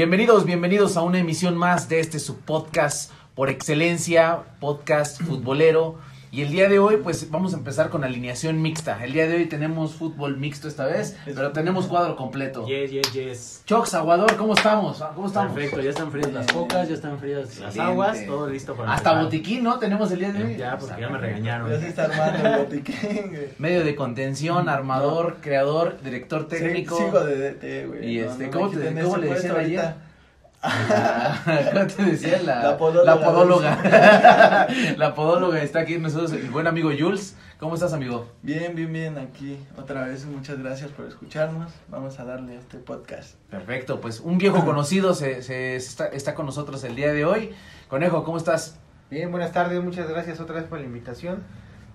Bienvenidos, bienvenidos a una emisión más de este su podcast por excelencia, podcast futbolero. Y el día de hoy, pues vamos a empezar con alineación mixta. El día de hoy tenemos fútbol mixto esta vez, pero tenemos cuadro completo. Yes, yes, yes. Chox, Aguador, ¿cómo estamos? ¿Cómo estamos? Perfecto, ya están frías las cocas, ya están frías las Excelente. aguas, todo listo para Hasta empezar. botiquín, ¿no? Tenemos el día de hoy. Ya, porque ya me regañaron. Ya se está armando el botiquín, güey. Medio de contención, armador, creador, director técnico. Sí, Sigo de DT, güey. Y No, este, no ¿cómo te- cómo le decían ayer? ¿Cómo te decía? La, La podóloga. La podóloga. La podóloga está aquí nosotros, el buen amigo Jules. ¿Cómo estás, amigo? Bien, bien, bien, aquí otra vez. Muchas gracias por escucharnos. Vamos a darle a este podcast. Perfecto, pues un viejo conocido se, se está, está con nosotros el día de hoy. Conejo, ¿cómo estás? Bien, buenas tardes, muchas gracias otra vez por la invitación.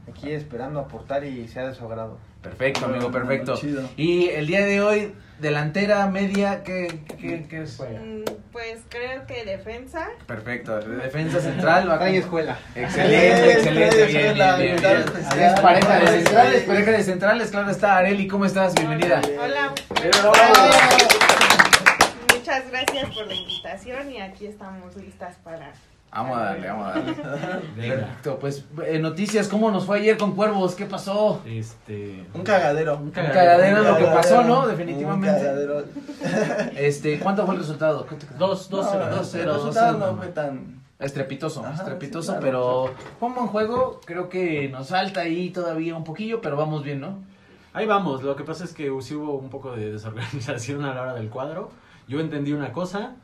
Aquí esperando aportar y sea de su agrado. Perfecto, amigo, perfecto. Y el día de hoy, delantera, media, ¿qué, qué, qué es? Mm, Pues creo que defensa. Perfecto, de defensa central. con- escuela. Excelente, excelente, trae bien, escuela, bien, bien, invitada bien. especial. Es pareja de centrales, pareja de centrales, claro está. Areli, ¿cómo estás? Bienvenida. Hola. Pero- Muchas gracias por la invitación y aquí estamos listas para. Vamos a darle, vamos a darle. Perfecto, pues eh, noticias, ¿cómo nos fue ayer con Cuervos? ¿Qué pasó? Este. Un cagadero. Un Un cagadero es lo que cagadero. pasó, ¿no? Un Definitivamente. cagadero. Este, ¿cuánto fue el resultado? ¿Cuánto quedó? Dos, dos, No, cero, dos, dos, cero, el cero. dos, resultado cero. no fue tan. Estrepitoso, Ajá, estrepitoso, sí, claro. pero fue un buen juego. Creo que nos falta ahí todavía un poquillo, pero vamos bien, ¿no? Ahí vamos, lo que pasa es que sí hubo un poco de desorganización a la hora del cuadro. Yo entendí una cosa,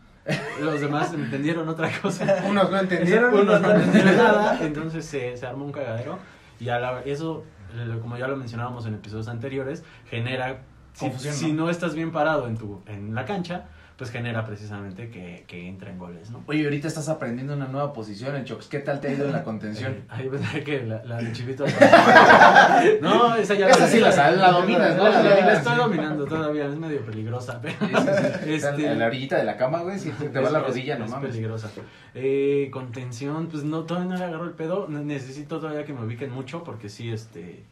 los demás entendieron otra cosa. Unos no entendieron. Unos no entendieron nada, entonces se, se armó un cagadero. Y a la- eso, eh, como ya lo mencionábamos en episodios anteriores, genera, si, si ¿no? no estás bien parado en, tu, en la cancha, pues genera precisamente que, que entren goles, ¿no? Oye, ahorita estás aprendiendo una nueva posición en Chox. ¿Qué tal te ha ido en la contención? Eh, Ahí pensé que la, la de Chivito. no, esa ya Esa sí la sabes, la dominas, ¿no? La, La la estoy dominando todavía, es medio peligrosa, pero Sí, sí, sí. Este- En la orillita de la cama, güey, si te va es- la es- rodilla, no es mames. peligrosa. Eh, contención, pues no, todavía no le agarro el pedo. Ne- Necesito todavía que me ubiquen mucho porque sí, este,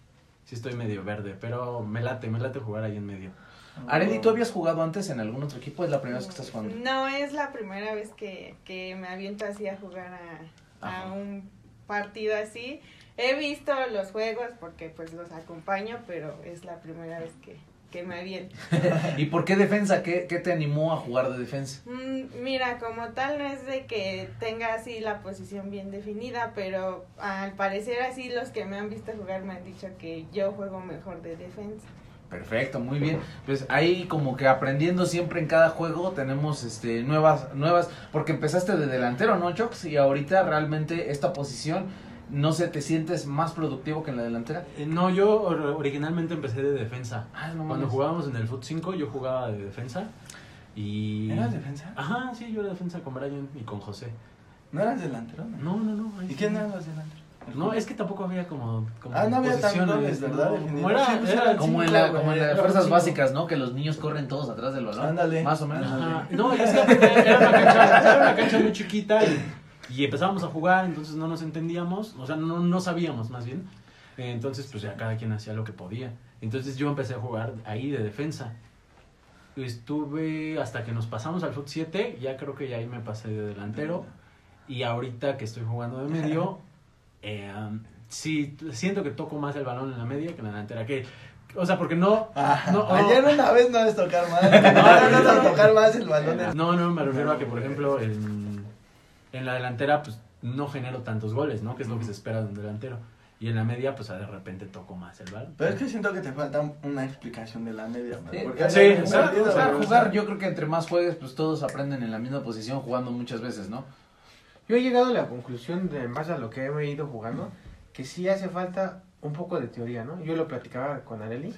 sí estoy medio verde, pero me late, me late jugar ahí en medio. Areli, ¿tú habías jugado antes en algún otro equipo? ¿Es la primera vez que estás jugando? No es la primera vez que, que me aviento así a jugar a, a un partido así. He visto los juegos porque pues los acompaño, pero es la primera vez que, que me aviento. ¿Y por qué defensa? ¿Qué, ¿Qué te animó a jugar de defensa? Mm, Mira, como tal no es de que tenga así la posición bien definida, pero al parecer así los que me han visto jugar me han dicho que yo juego mejor de defensa. Perfecto, muy bien. Pues ahí como que aprendiendo siempre en cada juego tenemos este nuevas nuevas porque empezaste de delantero, ¿no, Chox? Y ahorita realmente esta posición no sé, te sientes más productivo que en la delantera. Eh, no, yo or- originalmente empecé de defensa. Ah, no Cuando jugábamos en el Foot 5, yo jugaba de defensa. Y... ¿Eras defensa? Ajá, sí, yo era defensa con Brian y con José. ¿No eras delantero? No, no, no. ahí ¿Y sí. quién eran los delanteros? No, es que tampoco había como, como Ah, no había tan posiciones, goles, ¿verdad? no. Definido. Como era, Sí, pues era Como en la como en las fuerzas cinco. básicas, ¿no? Que los niños corren todos atrás del balón. Ándale. Más o menos. Ajá. No, es que era una cancha, era una cancha muy chiquita y, y empezábamos a jugar, entonces no nos entendíamos, o sea, no, no sabíamos más bien. Entonces, pues ya cada quien hacía lo que podía. Entonces yo empecé a jugar ahí de defensa. Estuve hasta que nos pasamos al Foot 7, ya creo que ya ahí me pasé de delantero. Y ahorita que estoy jugando de medio, eh, um, sí, siento que toco más el balón en la media que en la delantera. Que, o sea, porque no... Ah, no, ayer una vez no es tocar más. Ahora no es tocar más el balón. es- No, no, me refiero a que, por ejemplo, en, en la delantera, pues no genero tantos goles, ¿no? Que es lo que se espera de un delantero. Y en la media, pues de repente toco más el balón. Pero es que siento que te falta una explicación de la media. Sí, porque sí, O sea, güey, jugar, yo creo que entre más juegues, pues todos aprenden en la misma posición jugando muchas veces, ¿no? Yo he llegado a la conclusión, de, en base a lo que he ido jugando, que sí hace falta un poco de teoría, ¿no? Yo lo platicaba con Areli.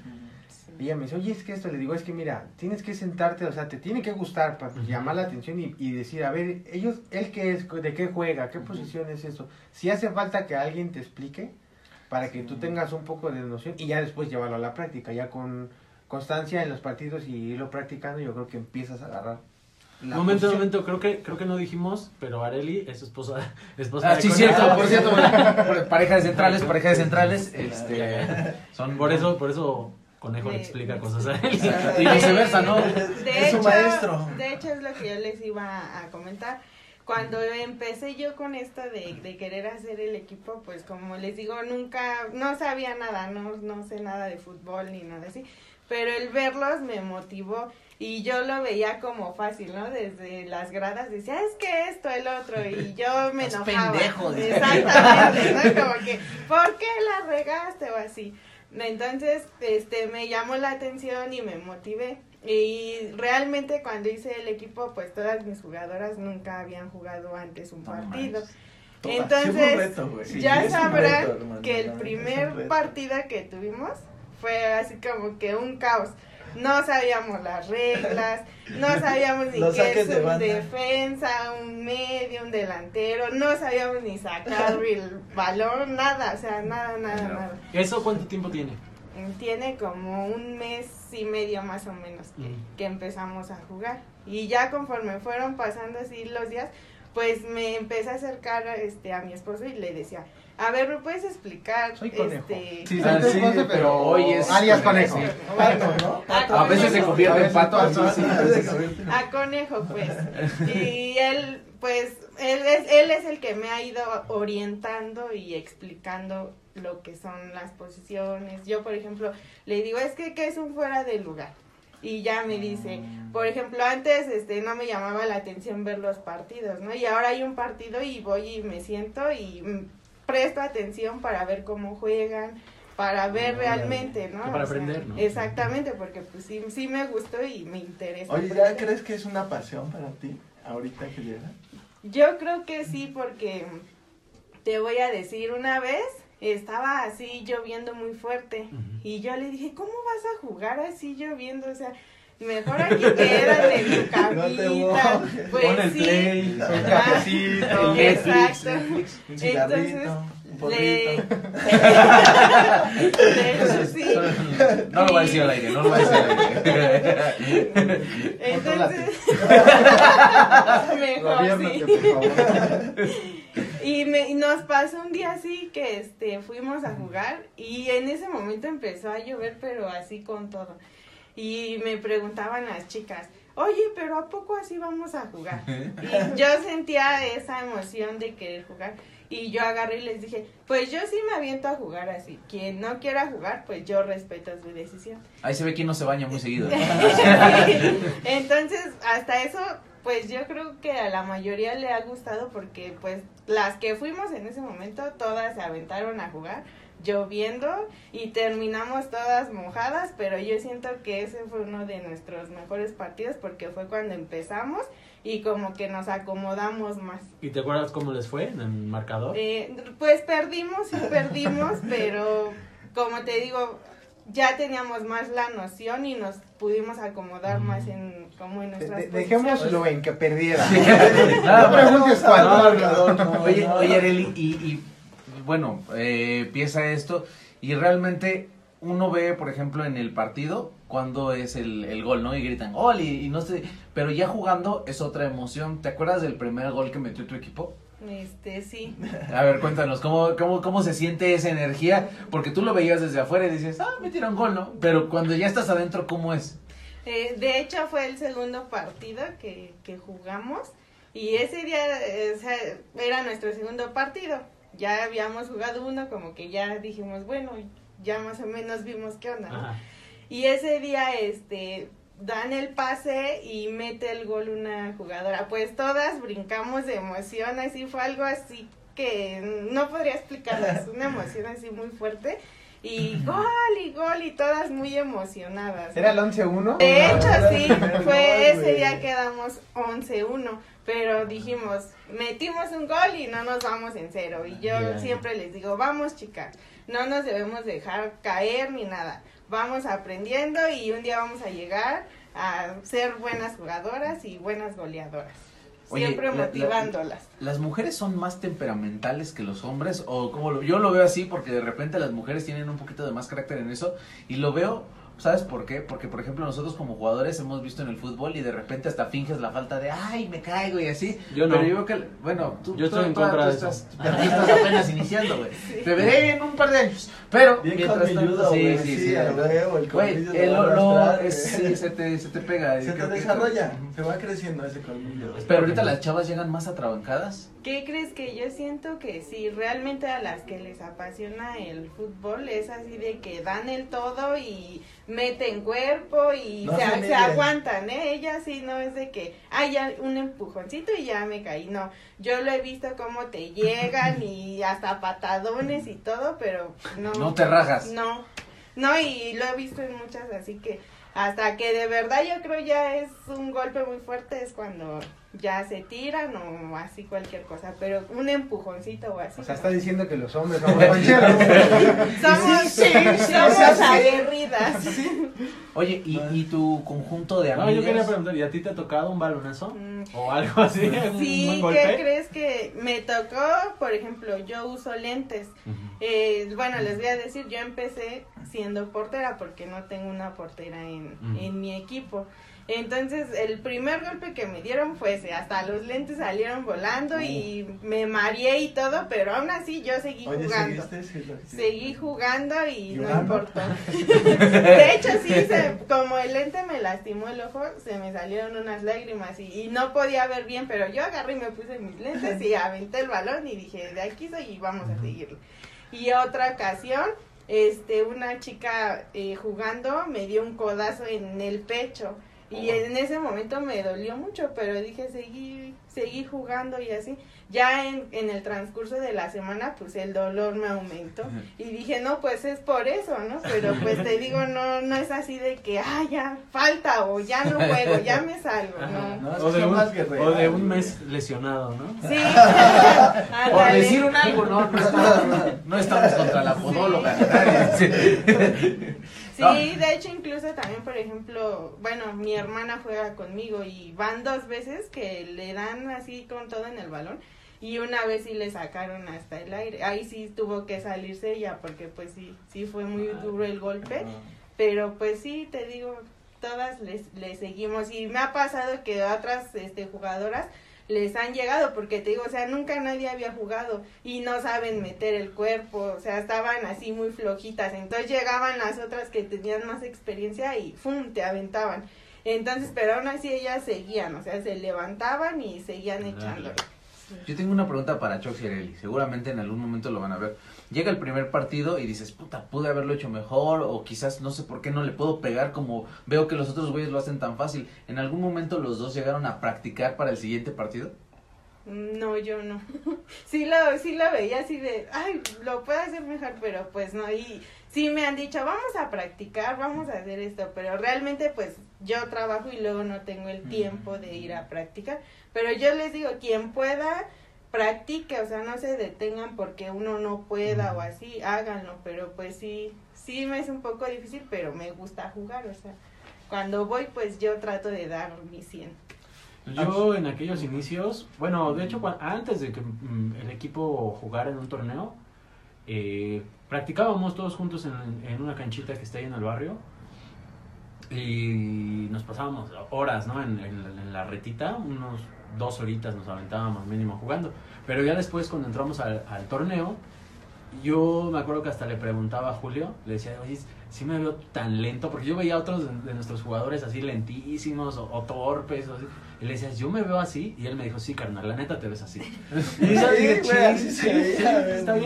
Y ella me dice, oye, es que esto, le digo, es que mira, tienes que sentarte, o sea, te tiene que gustar para Ujú. llamar la atención y, y decir, a ver, ellos, él qué es, de qué juega, qué posición es eso. Si hace falta que alguien te explique para que tú tengas un poco de noción y ya después llevarlo a la práctica, ya con constancia en los partidos y irlo practicando, yo creo que empiezas a agarrar. La momento, posición. momento, creo que, creo que no dijimos, pero Areli es esposa, esposa Ah, de sí, cierto, por cierto, pareja de centrales, pareja de centrales, este, son Por eso, por eso Conejo le explica cosas a. Areli. y viceversa, ¿no? De Es su hecho, maestro. De hecho, hecho es lo que yo les iba a comentar. Cuando empecé yo con esto de, de querer hacer el equipo, pues como les digo, nunca, no sabía nada, no, no sé nada de fútbol ni nada así, pero el verlos me motivó y yo lo veía como fácil, ¿no? Desde las gradas decía, es que esto, el otro, y yo me enojaba. pendejo. Exactamente, ¿no? Como que, ¿por qué la regaste o así? Entonces, este, me llamó la atención y me motivé. Y realmente cuando hice el equipo, pues todas mis jugadoras nunca habían jugado antes un No partido. manches. Entonces, reto, güey. Sí, ya sabrán reto, hermano, que el primer partido que tuvimos fue así como que un caos. No sabíamos las reglas, no sabíamos ni qué es de un defensa, un medio, un delantero, no sabíamos ni sacar el balón, nada, o sea, nada, nada, No. nada. ¿Eso cuánto tiempo tiene? Tiene como un mes y medio más o menos que, Mm. que empezamos a jugar. Y ya conforme fueron pasando así los días, pues me empecé a acercar este, a mi esposo y le decía, a ver, ¿me puedes explicar? Soy conejo. Este... Sí, Ah, sí, sí, sí, pero hoy es alias conejo. conejo. Pato, ¿no? A veces se convierte en pato, A así, veces sí, pato, sí, se convierte en- a conejo pues y él pues él es él es el que me ha ido orientando y explicando lo que son las posiciones yo por ejemplo le digo es que que es un fuera de lugar y ya me dice por ejemplo antes este no me llamaba la atención ver los partidos no y ahora hay un partido y voy y me siento y presto atención para ver cómo juegan para ver realmente no Para O sea, aprender, ¿no? exactamente porque pues sí sí me gustó y me interesa Oye, ¿ya aprender. crees que es una pasión para ti ahorita que llega? Yo creo que sí, porque te voy a decir, una vez estaba así lloviendo muy fuerte y yo le dije, ¿cómo vas a jugar así lloviendo? O sea, mejor aquí quédate en tu No te camita. mojes. pues Pon el sí. play. Un cafecito. Exacto. Un cigarrito, Entonces, un Le... hecho, sí. No lo va a decir al aire, no lo va a decir al aire. Entonces, mejor sí. Y, me, y nos pasó un día así que este fuimos a jugar y en ese momento empezó a llover pero así con todo. Y me preguntaban las chicas, oye, pero ¿a poco así vamos a jugar? Y yo sentía esa emoción de querer jugar. Y yo agarré y les dije, pues yo sí me aviento a jugar así. Quien no quiera jugar, pues yo respeto su decisión. Ahí se ve que no se baña muy seguido. Entonces, hasta eso, pues yo creo que a la mayoría le ha gustado porque pues las que fuimos en ese momento, todas se aventaron a jugar lloviendo y terminamos todas mojadas, pero yo siento que ese fue uno de nuestros mejores partidos porque fue cuando empezamos y como que nos acomodamos más. ¿Y te acuerdas cómo les fue en el marcador? Eh, pues perdimos y perdimos, pero como te digo, ya teníamos más la noción y nos pudimos acordar más en como en De- nuestras de- posiciones. dejémoslo en que perdiera. Nada No preguntes cuándo. No, no, Oye, no. oye, Areli, y, y bueno, eh, empieza esto y realmente uno ve, por ejemplo, en el partido cuando es el, el gol, ¿no? Y gritan gol y, y no sé, pero ya jugando es otra emoción. ¿Te acuerdas del primer gol que metió tu equipo? Este, sí. A ver, cuéntanos, ¿cómo, cómo, cómo se siente esa energía? Porque tú lo veías desde afuera y dices, ah, metieron gol, ¿no? Pero cuando ya estás adentro, ¿cómo es? Eh, de hecho, fue el segundo partido que, que jugamos y ese día eh, era nuestro segundo partido. Ya habíamos jugado uno, como que ya dijimos, bueno, ya más o menos vimos qué onda. Y ese día, este, dan el pase y mete el gol una jugadora. Pues todas brincamos de emoción, así fue algo así que no podría explicarles, una emoción así muy fuerte. Y gol y gol y todas muy emocionadas. ¿Era el 11-1? De hecho, sí, fue ese día quedamos 11-1, pero dijimos, metimos un gol y no nos vamos en cero. Y yo siempre les digo, vamos chicas, no nos debemos dejar caer ni nada. Vamos aprendiendo y un día vamos a llegar a ser buenas jugadoras y buenas goleadoras. Oye, Siempre la- la- motivándolas. ¿Las mujeres son más temperamentales que los hombres? O como lo- yo lo veo así porque de repente las mujeres tienen un poquito de más carácter en eso y lo veo ¿Sabes por qué? Porque, por ejemplo, nosotros como jugadores hemos visto en el fútbol y de repente hasta finges la falta de, ay, me caigo y así. Yo no. Pero yo creo que, bueno, tú, Yo tú- estoy en tú- contra tú de eso. estás, pero tú estás apenas iniciando, güey. Te veré en un par de años. Pero, Bien mientras tanto, sí, sí, sí, sí. Güey, sí, se te, se te pega. Se te desarrolla, se va creciendo ese colmillo. Pero ahorita las chavas llegan más atrabancadas. ¿Qué crees que yo siento que si realmente a las que les apasiona el fútbol es así de que dan el todo y meten cuerpo y No se, se se miden. aguantan, ¿eh? Ellas sí no es de que, ay, ya un empujoncito y ya me caí, no. Yo lo he visto cómo te llegan y hasta patadones y todo, pero no. No te rajas. No, no, y lo he visto en muchas, así que hasta que de verdad yo creo ya es un golpe muy fuerte es cuando ya se tiran o así cualquier cosa, pero un empujoncito o así. O sea, no. está diciendo que los hombres somos mancheros. somos, Sí, somos sí, sí. aguerridas. Oye, ¿y, y tu conjunto de No, amigos? yo quería preguntar, ¿y a ti te ha tocado un balonazo? Mm, ¿O algo así? ¿Un Sí, ¿qué crees que me tocó? Por ejemplo, yo uso lentes. Eh, bueno, les voy a decir, yo empecé siendo portera porque no tengo una portera en, en mi equipo. Entonces, el primer golpe que me dieron fue ese, hasta los lentes salieron volando y me mareé y todo, pero aún así yo seguí Oye, jugando. Seguí jugando y no importó. De hecho, sí, se- como el lente me lastimó el ojo, se me salieron unas lágrimas y, y no podía ver bien, pero yo agarré y me puse mis lentes y aventé el balón y dije, de aquí soy y vamos a seguirle. Y otra ocasión, este, una chica eh, jugando me dio un codazo en el pecho. Y en ese momento me dolió mucho, pero dije, seguí, seguí jugando y así. Ya en, en el transcurso de la semana, pues el dolor me aumentó. Y dije, no, pues es por eso, ¿no? Pero pues te digo, no no es así de que, ah, ya falta o ya no juego, ya me salgo, no. O, de un, o de mes lesionado, ¿no? Sí. Por decir un algo, no, no estamos, no estamos contra la podóloga. ni nadie. Sí, de hecho incluso también, por ejemplo, bueno, mi hermana juega conmigo y van dos veces que le dan así con todo en el balón y una vez sí le sacaron hasta el aire. Ahí sí tuvo que salirse ella porque pues sí, sí fue muy duro el golpe, pero pues sí, te digo, todas les, les seguimos y me ha pasado que otras este, jugadoras les han llegado porque te digo, o sea, nunca nadie había jugado y no saben meter el cuerpo, o sea, estaban así muy flojitas, entonces llegaban las otras que tenían más experiencia y ¡fum! te aventaban. Entonces, pero aún así ellas seguían, o sea, se levantaban y seguían echándole. Yo tengo una pregunta para Chox y Areli. Seguramente en algún momento lo van a ver. Llega el primer partido y dices, puta, pude haberlo hecho mejor. O quizás no sé por qué no le puedo pegar como veo que los otros güeyes lo hacen tan fácil. ¿En algún momento los dos llegaron a practicar para el siguiente partido? No, yo no. sí lo, sí lo veía así de, ay, lo puedo hacer mejor, pero pues no. Y sí me han dicho, vamos a practicar, vamos a hacer esto, pero realmente pues yo trabajo y luego no tengo el tiempo de ir a practicar. Pero yo les digo, quien pueda, practique, o sea, no se detengan porque uno no pueda o así, háganlo, pero pues sí, sí me es un poco difícil, pero me gusta jugar, o sea, cuando voy pues yo trato de dar mi 100. Yo en aquellos inicios, bueno, de hecho, antes de que mm, el equipo jugara en un torneo, eh, practicábamos todos juntos en, en una canchita que está ahí en el barrio y nos pasábamos horas, ¿no? En, en- en la retita, unos dos horitas nos aventábamos mínimo jugando. Pero ya después cuando entramos al, al torneo, yo me acuerdo que hasta le preguntaba a Julio, le decía, oye, si me veo tan lento, porque yo veía a otros de, de nuestros jugadores así lentísimos o, o torpes, o así. y le decía, yo me veo así, y él me dijo, sí, carnal, la neta te ves así. Y yo Sí, dije, güey, "Chis, así sí, sí, está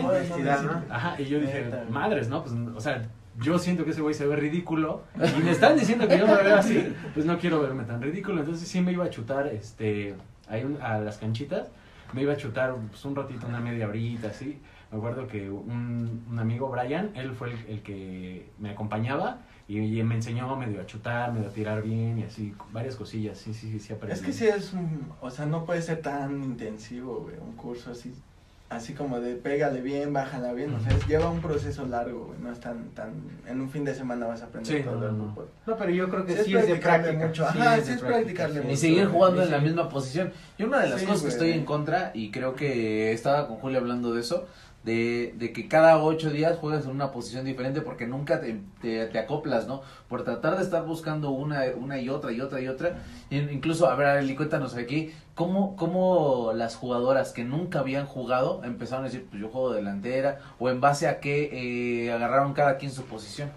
y yo dije, madres, ¿no? Pues, o sea, yo siento que ese güey se ve ridículo y me están diciendo que yo me veo así, pues no quiero verme tan ridículo. Entonces sí me iba a chutar este, ahí a las canchitas, me iba a chutar pues, un ratito, una media horita, así. Me acuerdo que un, un amigo, Brian, él fue el, el que me acompañaba y, y me enseñó medio a chutar, medio a tirar bien y así, varias cosillas, sí, sí, sí, sí aprendí. Es que sí es un, o sea, no puede ser tan intensivo, güey, un curso así, así como de pégale bien, bájala bien, o sea, es- lleva un proceso largo, güey, no es tan, tan, en un fin de semana vas a aprender Sí, todo no, el no. fútbol. No, pero yo creo que Sí, sí, es es de practicarle práctica. mucho. sí Ajá, es sí es practicarle sí. Y mucho. seguir jugando en la misma posición. Y una de las Sí, cosas que güey. estoy en contra, y creo que estaba con Julio hablando de eso, de, de que cada ocho días juegas en una posición diferente porque nunca te, te, te acoplas, ¿no? Por tratar de estar buscando una, una y otra y otra y otra. In- Incluso, a ver, Arely, cuéntanos aquí, ¿cómo, ¿cómo las jugadoras que nunca habían jugado empezaron a decir, pues yo juego delantera? ¿O en base a qué eh, agarraron cada quien su posición?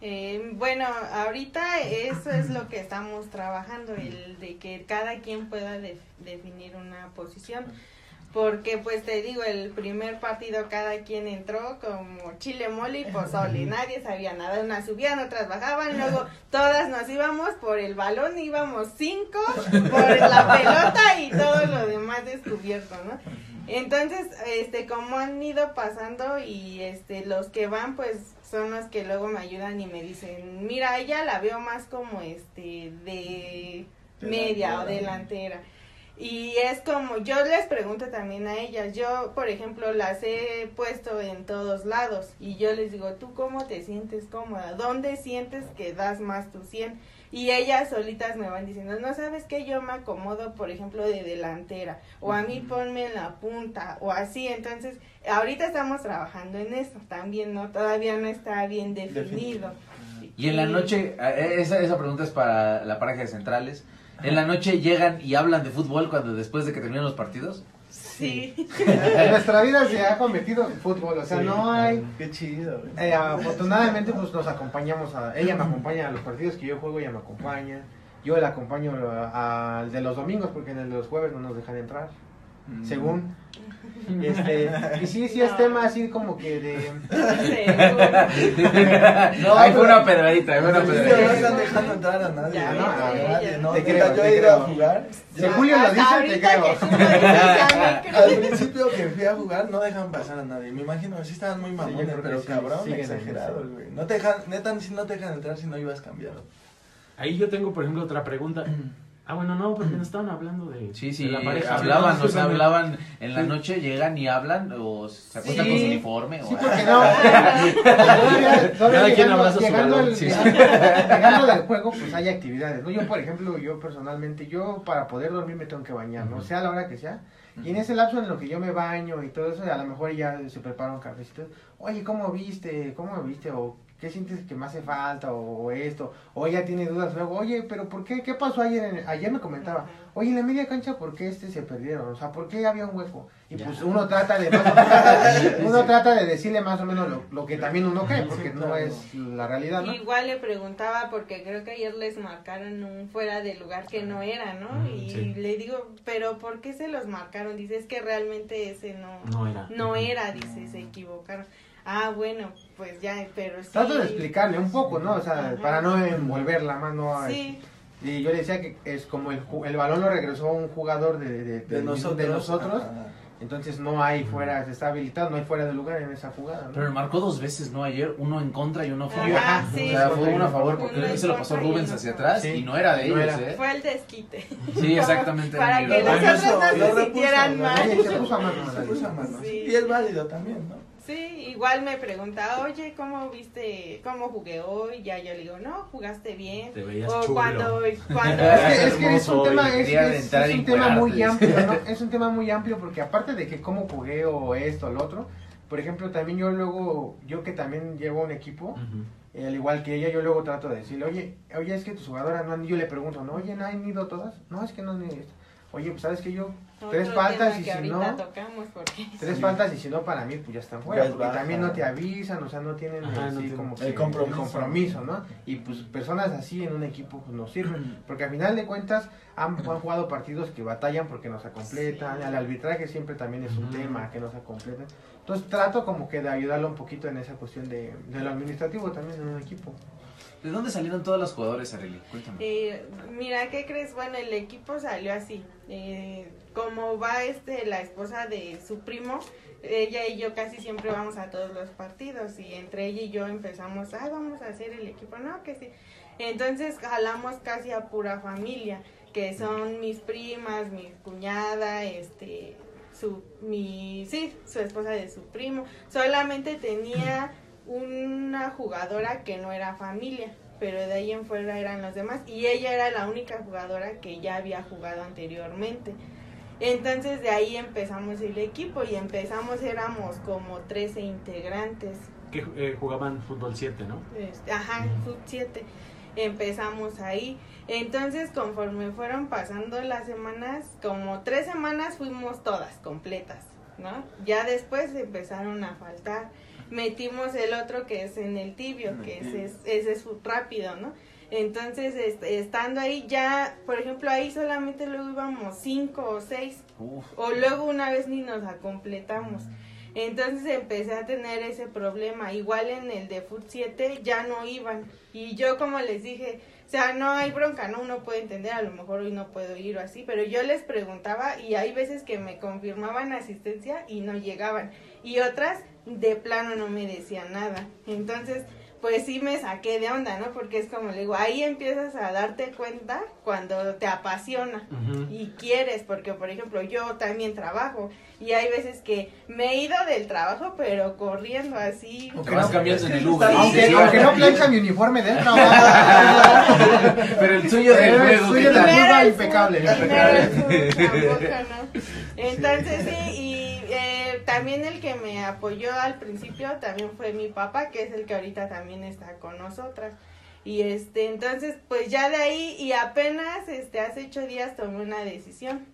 Eh, bueno, ahorita eso es lo que estamos trabajando, el de que cada quien pueda de- definir una posición. Porque, pues te digo, el primer partido cada quien entró como chile mole y pozole. Nadie sabía nada. Unas subían, otras bajaban. Luego todas nos íbamos por el balón, íbamos cinco por la pelota y todo lo demás descubierto, ¿no? Entonces, este, como han ido pasando y este, los que van, pues son los que luego me ayudan y me dicen, mira, ella la veo más como este, de media o delantera. Y es como, yo les pregunto también a ellas, yo por ejemplo las he puesto en todos lados y yo les digo, ¿tú cómo te sientes cómoda? ¿Dónde sientes que das más tu 100? Y ellas solitas me van diciendo, no sabes que yo me acomodo, por ejemplo, de delantera, o a mí ponme en la punta, o así. Entonces, ahorita estamos trabajando en eso también, ¿no? Todavía no está bien definido. Y en la noche, eh, esa, esa pregunta es para la pareja de centrales. En la noche llegan y hablan de fútbol cuando después de que terminan los partidos. Sí. En nuestra vida se ha convertido en fútbol, o sea, Sí. no hay... Qué chido. Eh, afortunadamente pues nos acompañamos a ella me acompaña a los partidos que yo juego ella me acompaña yo la acompaño a- al de los domingos porque en el de los jueves no nos dejan entrar Mm. según este y sí sí es No. tema así como que de. No, ahí fue pero- una pedradita, fue una pedradita. no están dejando entrar a nadie. Ya, ¿no? a nadie. ¿no? Te creo, yo he ido a jugar. Si Julio lo dice, te creo. Al principio que fui a jugar no dejan pasar a nadie. Me imagino, sí estaban muy mamones, pero sí, cabrón, exagerados, güey. No te dejan, neta, si no te dejan entrar si no ibas cambiado. Ahí yo tengo, por ejemplo, otra pregunta. Ah, bueno, no, porque nos estaban hablando de, Sí, sí, de la pareja. hablaban, No, o sea, sí, hablaban en la Sí. noche, llegan y hablan, o se acuestan Sí. con su uniforme, sí o porque no todavía, todavía Cada quien llegando, abraza su llegando, balón, al- sí. llegando del juego pues hay actividades no yo por ejemplo yo personalmente yo para poder dormir me tengo que bañar no sea la hora que sea y en ese lapso en lo que yo me baño y todo eso, a lo mejor ya se prepara un cafecito. Oye, ¿cómo viste? ¿Cómo viste? O ¿qué sientes que me hace falta? O, esto. O ella tiene dudas luego. Oye, pero ¿por qué? ¿Qué pasó ayer? En- ayer me comentaba. Oye, en la media cancha, ¿por qué este se perdieron? O sea, ¿por qué había un hueco? Y Ya. pues uno trata de más- uno trata de decirle más o menos lo, lo que también uno cree, Sí, porque no es la realidad, ¿no? Igual le preguntaba porque creo que ayer les marcaron un fuera de lugar que no era, ¿no? Mm, y sí. le digo, pero ¿por qué se los marcaron? Dice, es que realmente ese no, No era. no era, dice, se equivocaron. Ah, bueno, pues ya, pero sí. Trato de explicarle un poco, ¿no? O sea, Ajá. para no envolverla más, no... Sí, Y yo le decía que es como el, ju- el balón lo regresó un jugador de, de, de- De nosotros. de nosotros, Ajá. entonces no hay fuera, se está habilitado, no hay fuera de lugar en esa jugada. ¿no? Pero marcó dos veces, ¿no? Ayer, uno en contra y uno a favor. Ajá, sí. O sea, fue uno a favor porque Uno se lo pasó Rubens hacia atrás Sí. y no era de No ellos, era. ¿eh? fue el desquite. Sí, exactamente. Para que nosotros no se sintieran mal. Se puso a mano. Se puso a mano. Sí. Y es válido también, ¿no? Sí, igual me pregunta, oye, ¿cómo viste, cómo jugué hoy? Ya yo le digo, no, jugaste bien. Te veías O chulo. cuando, cuando Es que, es, que es un tema, es, es- un tema muy amplio, ¿no? Es un tema muy amplio porque aparte de que cómo jugué o esto o lo otro, por ejemplo, también yo luego, yo que también llevo un equipo, eh, al igual que ella, yo luego trato de decirle, oye, oye, es que tus jugadoras no han, yo le pregunto, ¿no? Oye, ¿no han ido todas? No, es que no han ido. Oye, pues sabes que yo, tres faltas y si no, porque tres Sí. faltas y si no para mí, pues ya están fuera, Ya es porque baja. también no te avisan, o sea, no tienen Ajá, así no como el que compromiso. compromiso, ¿no? Y pues personas así en un equipo pues, nos sirven, porque al final de cuentas han, han jugado partidos que batallan porque nos acompletan, Sí. al arbitraje siempre también es un tema que nos acompletan. Entonces trato como que de ayudarlo un poquito en esa cuestión de, de lo administrativo también en un equipo. ¿De dónde salieron todas las jugadoras, Arely? Cuéntame. Eh, mira, ¿qué crees? Bueno, el equipo salió así. Eh, como va este la esposa de su primo, ella y yo casi siempre vamos a todos los partidos y entre ella y yo empezamos, ah, vamos a hacer el equipo, no, que sí. Entonces jalamos casi a pura familia, que son mis primas, mi cuñada, este, su, mi, sí, su esposa de su primo. Solamente tenía una jugadora que no era familia, pero de ahí en fuera eran los demás y ella era la única jugadora que ya había jugado anteriormente. Entonces de ahí empezamos el equipo y empezamos, éramos como 13 integrantes. Que eh, jugaban fútbol 7, ¿no? Este, ajá, Fut 7. Empezamos ahí. Entonces, conforme fueron pasando las semanas, como tres semanas fuimos todas completas, ¿no? Ya después empezaron a faltar. Metimos el otro que es en el tibio, que ese es, ese es rápido, ¿no? Entonces, este, estando ahí ya, por ejemplo, ahí solamente luego íbamos cinco o seis, Uf. o luego una vez ni nos completamos. Entonces empecé a tener ese problema. Igual en el de Foot 7 ya no iban. Y yo como les dije, o sea, no hay bronca, ¿no? Uno puede entender, a lo mejor hoy no puedo ir o así, pero yo les preguntaba y hay veces que me confirmaban asistencia y no llegaban. Y otras de plano no me decían nada. Entonces, pues sí me saqué de onda, ¿no? Porque es como le digo, ahí empiezas a darte cuenta cuando te apasiona y quieres, porque por ejemplo yo también trabajo y hay veces que me he ido del trabajo pero corriendo así. Te vas cambiando en el Uber. Aunque, Sí, aunque no plancha mi uniforme del trabajo. Pero el suyo del impecable. tampoco, ¿no? Entonces sí, y también el que me apoyó al principio también fue mi papá, que es el que ahorita también está con nosotras. Y este, entonces, pues ya de ahí, y apenas este, hace ocho días tomé una decisión.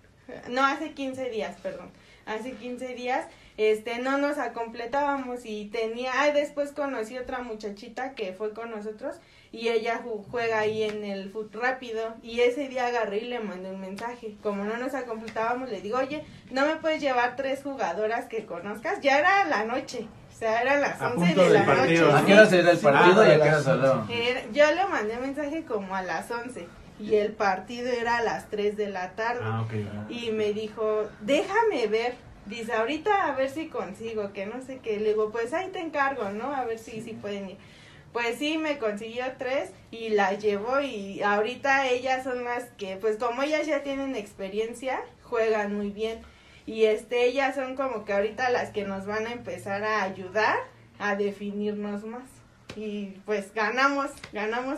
No, hace 15 días, perdón. Hace 15 días, este, no nos acompletábamos y tenía, después conocí otra muchachita que fue con nosotros y ella ju- juega ahí en el fut rápido y ese día agarré y le mandé un mensaje. Como no nos acompletábamos, le digo, oye, ¿no me puedes llevar tres jugadoras que conozcas? Ya era la noche, o sea, eran las A 11 punto de del la partido. ¿A noche. qué hora se era el partido ah, y a qué las hora? Era- yo le mandé mensaje como a las 11 y el partido era a las 3 de la tarde. Ah. Y me dijo, déjame ver. Dice, ahorita a ver si consigo, que no sé qué. Le digo, pues ahí te encargo, ¿no? A ver si, si pueden ir. Pues sí, me consiguió tres y las llevó y ahorita ellas son las que, pues como ellas ya tienen experiencia, juegan muy bien. Y este, ellas son como que ahorita las que nos van a empezar a ayudar a definirnos más. Y pues ganamos, ganamos.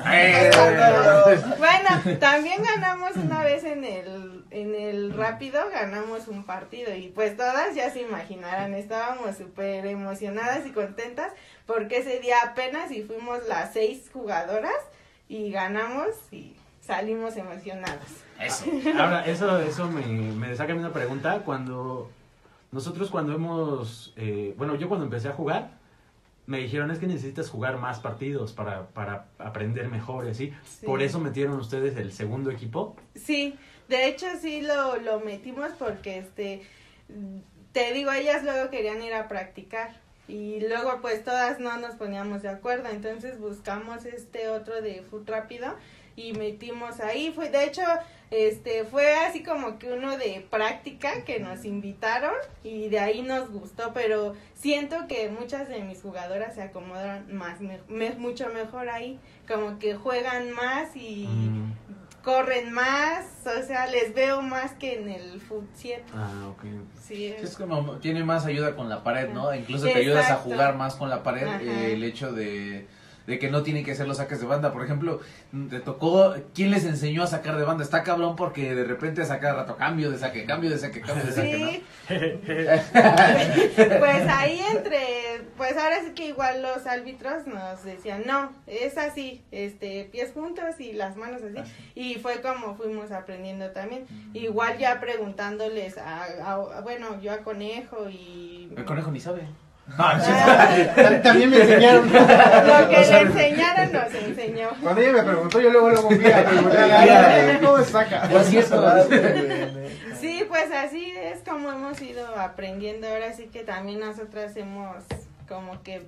Bueno, también ganamos una vez en el, en el rápido, ganamos un partido y pues todas ya se imaginarán, estábamos súper emocionadas y contentas porque ese día apenas y fuimos las seis jugadoras y ganamos y salimos emocionadas. Eso. Ahora, eso, eso me, me saca una pregunta. Cuando nosotros cuando hemos, eh, bueno, yo cuando empecé a jugar, me dijeron es que necesitas jugar más partidos para, para aprender mejor y así. Sí. Por eso metieron ustedes el segundo equipo. Sí, de hecho sí lo, lo metimos porque este te digo, ellas luego querían ir a practicar y luego pues todas no nos poníamos de acuerdo, entonces buscamos este otro de foot rápido y metimos ahí, fue de hecho este fue así como que uno de práctica que nos invitaron y de ahí nos gustó, pero siento que muchas de mis jugadoras se acomodan más me- me- mucho mejor ahí, como que juegan más y Mm, corren más, o sea, les veo más que en el Foot 7. Ah, ok. Sí, Es como tiene más ayuda con la pared, ¿no? Incluso te ayudas a jugar más con la pared. Eh, el hecho de, de que no tienen que hacer los saques de banda. Por ejemplo, te tocó. ¿Quién les enseñó a sacar de banda? Está cabrón porque de repente a sacar rato cambio de saque, cambio de saque, cambio de saque, ¿no? Sí, pues ahí entre, pues ahora sí que igual los árbitros nos decían, no, es así, este, pies juntos y las manos así, y fue como fuimos aprendiendo también, igual ya preguntándoles a, a- bueno, yo a Conejo y... El conejo ni sabe. Ah, Tam- También me enseñaron. lo que le enseñaron nos enseñó. Cuando ella me preguntó, yo luego luego fui a preguntar, Ya. "Ay, ¿cómo saca? Sí, pues así es como hemos ido aprendiendo. Ahora sí que también nosotras hemos como que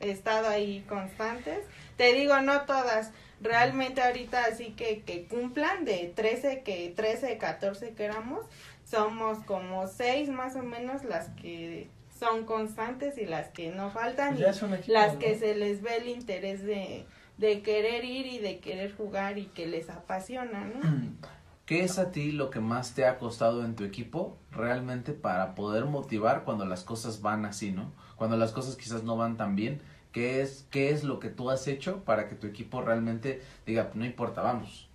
estado ahí constantes. Te digo, no todas. Realmente ahorita así que, que cumplan de 13, que 13, 14 que éramos, somos como 6 más o menos las que son constantes y las que no faltan. Ya y las ¿no? que se les ve el interés de, de querer ir y de querer jugar y que les apasiona, ¿no? ¿Qué es a ti lo que más te ha costado en tu equipo realmente para poder motivar cuando las cosas van así, ¿no? Cuando las cosas quizás no van tan bien. ¿Qué es, qué es lo que tú has hecho para que tu equipo realmente diga, no importa, vamos?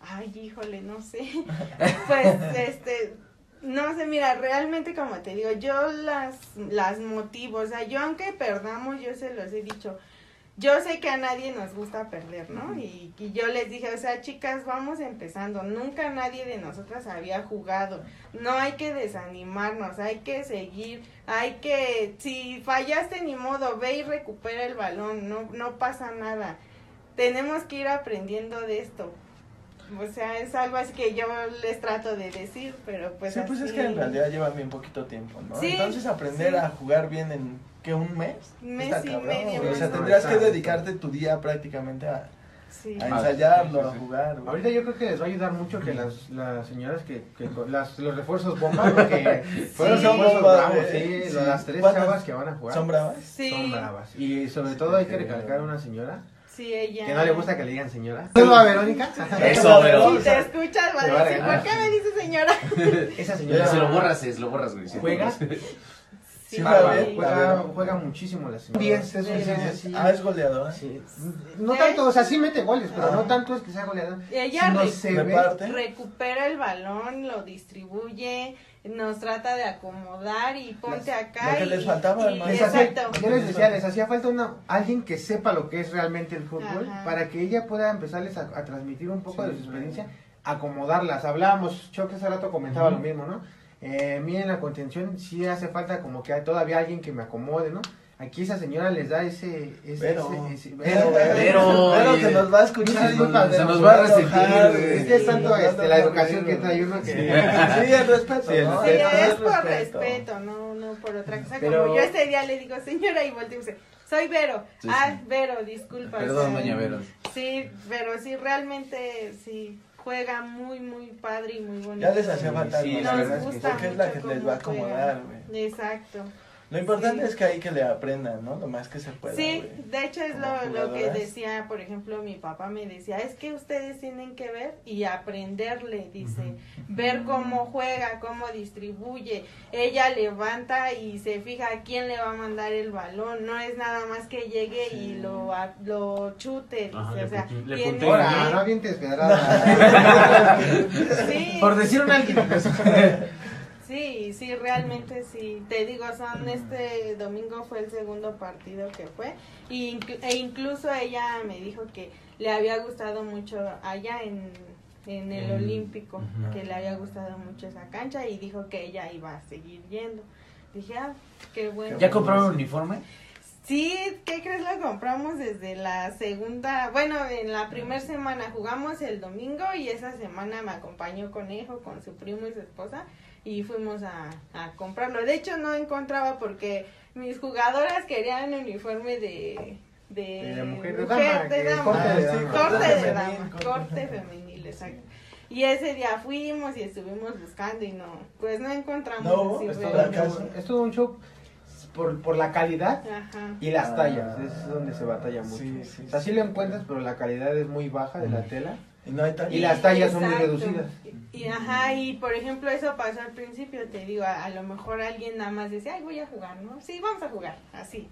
Ay, híjole, no sé. Pues, este, No sé, mira, realmente como te digo, yo las, las motivo, o sea, yo aunque perdamos, yo se los he dicho, yo sé que a nadie nos gusta perder, ¿no? Y, y yo les dije, o sea, chicas, vamos empezando, nunca nadie de nosotras había jugado, no hay que desanimarnos, hay que seguir, hay que, si fallaste ni modo, ve y recupera el balón, no, no pasa nada, tenemos que ir aprendiendo de esto. O sea, es algo así que yo les trato de decir, pero pues sí, pues es que en realidad lleva bien poquito tiempo, ¿no? Sí, Entonces aprender sí. a jugar bien en, ¿qué? ¿Un mes? Mes Está y cabrón, medio, güey. O sea, tendrías que dedicarte tu día prácticamente a, Sí. a Ah, ensayarlo, sí, a sí. jugar, güey. Ahorita yo creo que les va a ayudar mucho que las, las señoras que, que las, los refuerzos bomba, porque fueron Bomba, bravos, sí, Sí. las tres ¿Cuántas chavas que van a jugar ¿Son bravas? Sí, son bravas. Y sobre todo hay que recalcar a una señora sí, ella. que no le gusta que le digan señora. ¿Saludos a Verónica? Eso, pero- Si te escuchas, va a decir. ¿por qué me dice señora? Esa señora Si lo borras, es, lo borras, güey. ¿Juega? Sí, juega juega, juega muchísimo la señora. 10, eso sí, sí, sí. Ah, es goleadora. Sí. No tanto, o sea, sí mete goles, pero no tanto es que sea goleador. Ella sino re- se Reparte. recupera el balón, lo distribuye, nos trata de acomodar y ponte acá. lo que y- les faltaba, y- hermano. Les hacía- yo les decía, les hacía falta una, alguien que sepa lo que es realmente el fútbol Ajá. para que ella pueda empezarles a, a transmitir un poco Sí, de su sí. experiencia, acomodarlas. Hablábamos, Choque hace rato comentaba lo mismo, ¿no? Eh, mí en la contención sí hace falta como que hay todavía alguien que me acomode, ¿no? Aquí esa señora les da ese... ese, Pero, ese- ese- pero, pero, pero que nos va a escuchar. se se nos va a resentir. Es que es tanto este, la educación que trae uno que... Sí, el respeto, Sí, el ¿no? Sí, respeto. es por respeto, no, no por otra cosa. Pero- Como yo este día le digo, señora, y volteo y dice, soy Vero. Sí, ah, sí. Vero, disculpa. Perdón, doña Vero. Sí, pero sí, realmente sí juega muy, muy padre y muy bonito. Ya les hacía falta Sí, Nos verdad es que gusta porque es la mucho que les va a acomodar, güey. Exacto. Lo importante Sí. es que ahí que le aprendan, ¿no? Lo más que se pueda. Sí, de hecho es lo, lo que decía, por ejemplo, mi papá me decía, es que ustedes tienen que ver y aprenderle, dice, ver cómo juega, cómo distribuye. Ella levanta y se fija a quién le va a mandar el balón, no es nada más que llegue y lo, a- lo chute, dice, Ajá, o sea, le tiene. Ahora, no avientes pedradas. Sí, Por decir un alguien. Sí, sí, realmente sí. Te digo, son este domingo fue el segundo partido que fue. Y e incluso ella me dijo que le había gustado mucho allá en, en el En- Olímpico, que le había gustado mucho esa cancha y dijo que ella iba a seguir yendo. Dije, ah, qué bueno. ¿Ya compraron uniforme? Sí, ¿qué crees? Lo compramos desde la segunda, bueno, en la primera semana jugamos el domingo y esa semana me acompañó Conejo con su primo y su esposa y fuimos a, a comprarlo. De hecho no encontraba porque mis jugadoras querían uniforme de... De, De mujer, de dama, de que dama. corte de dama. Corte de femenil, dama, corte. femenil, exacto. Y ese día fuimos y estuvimos buscando y no, pues no encontramos No, es Es todo un- es todo un show por, por la calidad Ajá. y las Ah. tallas. Es donde se batalla mucho. Sí, sí, o sea, sí sí. lo encuentras, pero la calidad es muy baja de la tela. Y no hay tal- Y las tallas son muy reducidas. Y, y, ajá, y por ejemplo, eso pasó al principio, te digo, a, a lo mejor alguien nada más decía, ay, voy a jugar, ¿no? Sí, vamos a jugar, así.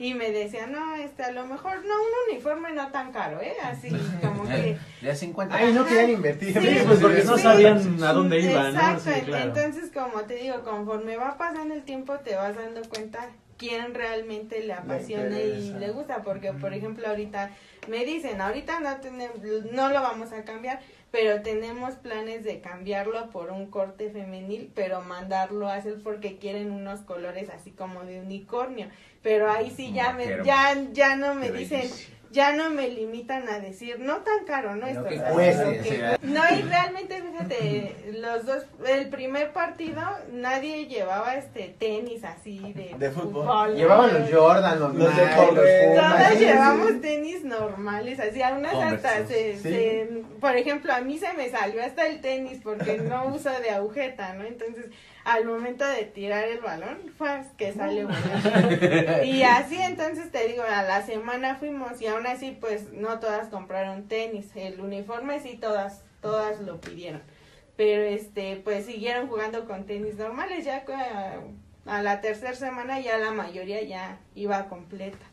Y me decía, no, este, a lo mejor, no, un uniforme no tan caro, ¿eh? Así, como que... Ya 50. Ay, no querían invertir. Sí, pues porque no Sí. sabían a dónde iban, ¿no? Exacto, Sí, claro. entonces como te digo, conforme va pasando el tiempo te vas dando cuenta quién realmente le apasiona y le gusta, porque por ejemplo ahorita me dicen, ahorita no tenemos, no lo vamos a cambiar, pero tenemos planes de cambiarlo por un corte femenil, pero mandarlo a hacer porque quieren unos colores así como de unicornio, pero ahí sí ya me, ya, ya no me dicen. Ya no me limitan a decir, no tan caro, ¿no? Esto, que o sea, cueste, lo que no, y realmente, fíjate, los dos, el primer partido, nadie llevaba este tenis así de, De fútbol. Llevaban los Jordan, los, Los de Nike, los sí, sí, llevamos sí. tenis normales, así a unas hasta se, sí. se- por ejemplo, a mí se me salió hasta el tenis porque no uso de agujeta, ¿no? Entonces, al momento de tirar el balón, fue que sale volando. Y así, entonces te digo, a la semana fuimos y aún así, pues no todas compraron tenis, el uniforme sí todas, todas lo pidieron. Pero este, pues siguieron jugando con tenis normales, ya que, ah, a la tercera semana ya la mayoría ya iba completa.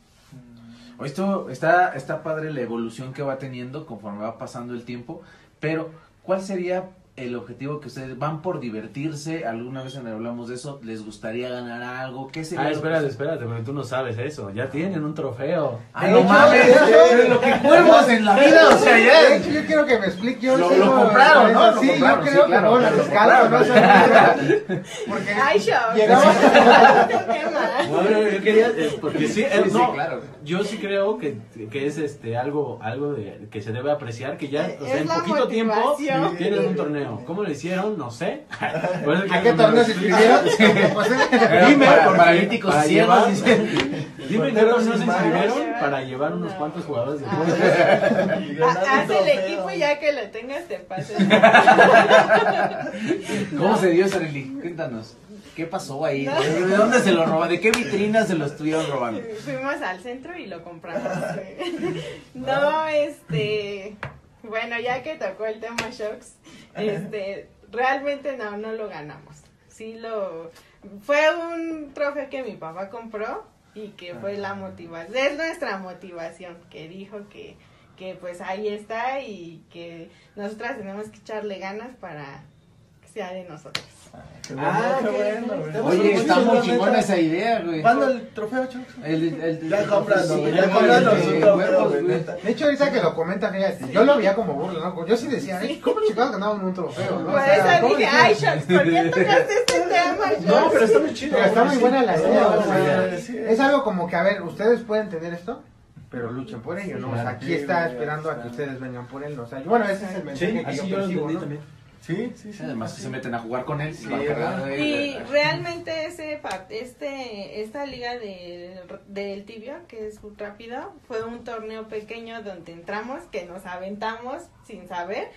Oye, Esto está, está padre la evolución que va teniendo conforme va pasando el tiempo, pero ¿cuál sería el objetivo que ustedes van por divertirse? ¿Alguna vez hablamos de eso? ¿Les gustaría ganar algo? ¿Qué sería? Ah, espérate, espérate, porque tú no sabes eso. Ya tienen un trofeo. Ah, De no hecho, mames, de de lo que cuervos en la vida, o sea, De ya. hecho, yo quiero que me explique. Yo Lo- lo compraron, ¿no? Lo Sí, compraron, yo sí, creo claro, que no, lo lo rescato, no sé. Porque Ay, llegamos Qué mal. No, no, yo quería, eh, porque sí, eh, Sí, sí, no, claro. yo sí creo que, que es este algo algo de, que se debe apreciar, que ya, o sea, en poquito tiempo tienen un torneo. ¿Cómo lo hicieron? No sé. Por eso ¿A qué torneo se inscribieron? Dime, para- paralíticos para ciegos, llevar-. Dime qué torneo se inscribieron para llevar unos No. cuantos jugadores de fútbol. Haz el equipo y ya que lo tengas te pases. ¿Cómo se dio, Sareli? Cuéntanos. ¿Qué pasó ahí? No. ¿De dónde se lo robaron? ¿De qué vitrina se lo estuvieron robando? Fuimos al centro y lo compramos. No, este. Bueno, ya que tocó el tema shocks, este, realmente no, no lo ganamos. Sí lo. Fue un trofeo que mi papá compró y que fue la motivación. Es nuestra motivación, que dijo que, que pues ahí está y que nosotras tenemos que echarle ganas para que sea de nosotros. Qué Ah, bueno, qué bueno. Oye, está muy chingona esa idea, güey. ¿Cuándo el trofeo, Chuck? El, el, Ya cómpralo, sí, güey, ya neta. De hecho, ahorita que lo comenta, fíjate, yo lo veía como burla, ¿no? Yo sí decía, ¿cómo chingados ganaban un trofeo? ¿no? O Por sea, eso ¿cómo dije, ay, shocks, ¿por qué tocaste este tema? No, pero está muy chido. Pero está muy buena la idea, o sea, Sí, sí. es algo como que, a ver, ustedes pueden tener esto, pero luchen por ello, ¿no? O sea, aquí está esperando a que ustedes vengan por él, ¿no? O sea, bueno, ese es el mensaje que yo percibo, ¿no? Sí, sí, sí. Además, así. se meten a jugar con él. Sí, Y realmente ese este esta liga del, del tibio que es rápido fue un torneo pequeño donde entramos que nos aventamos sin saber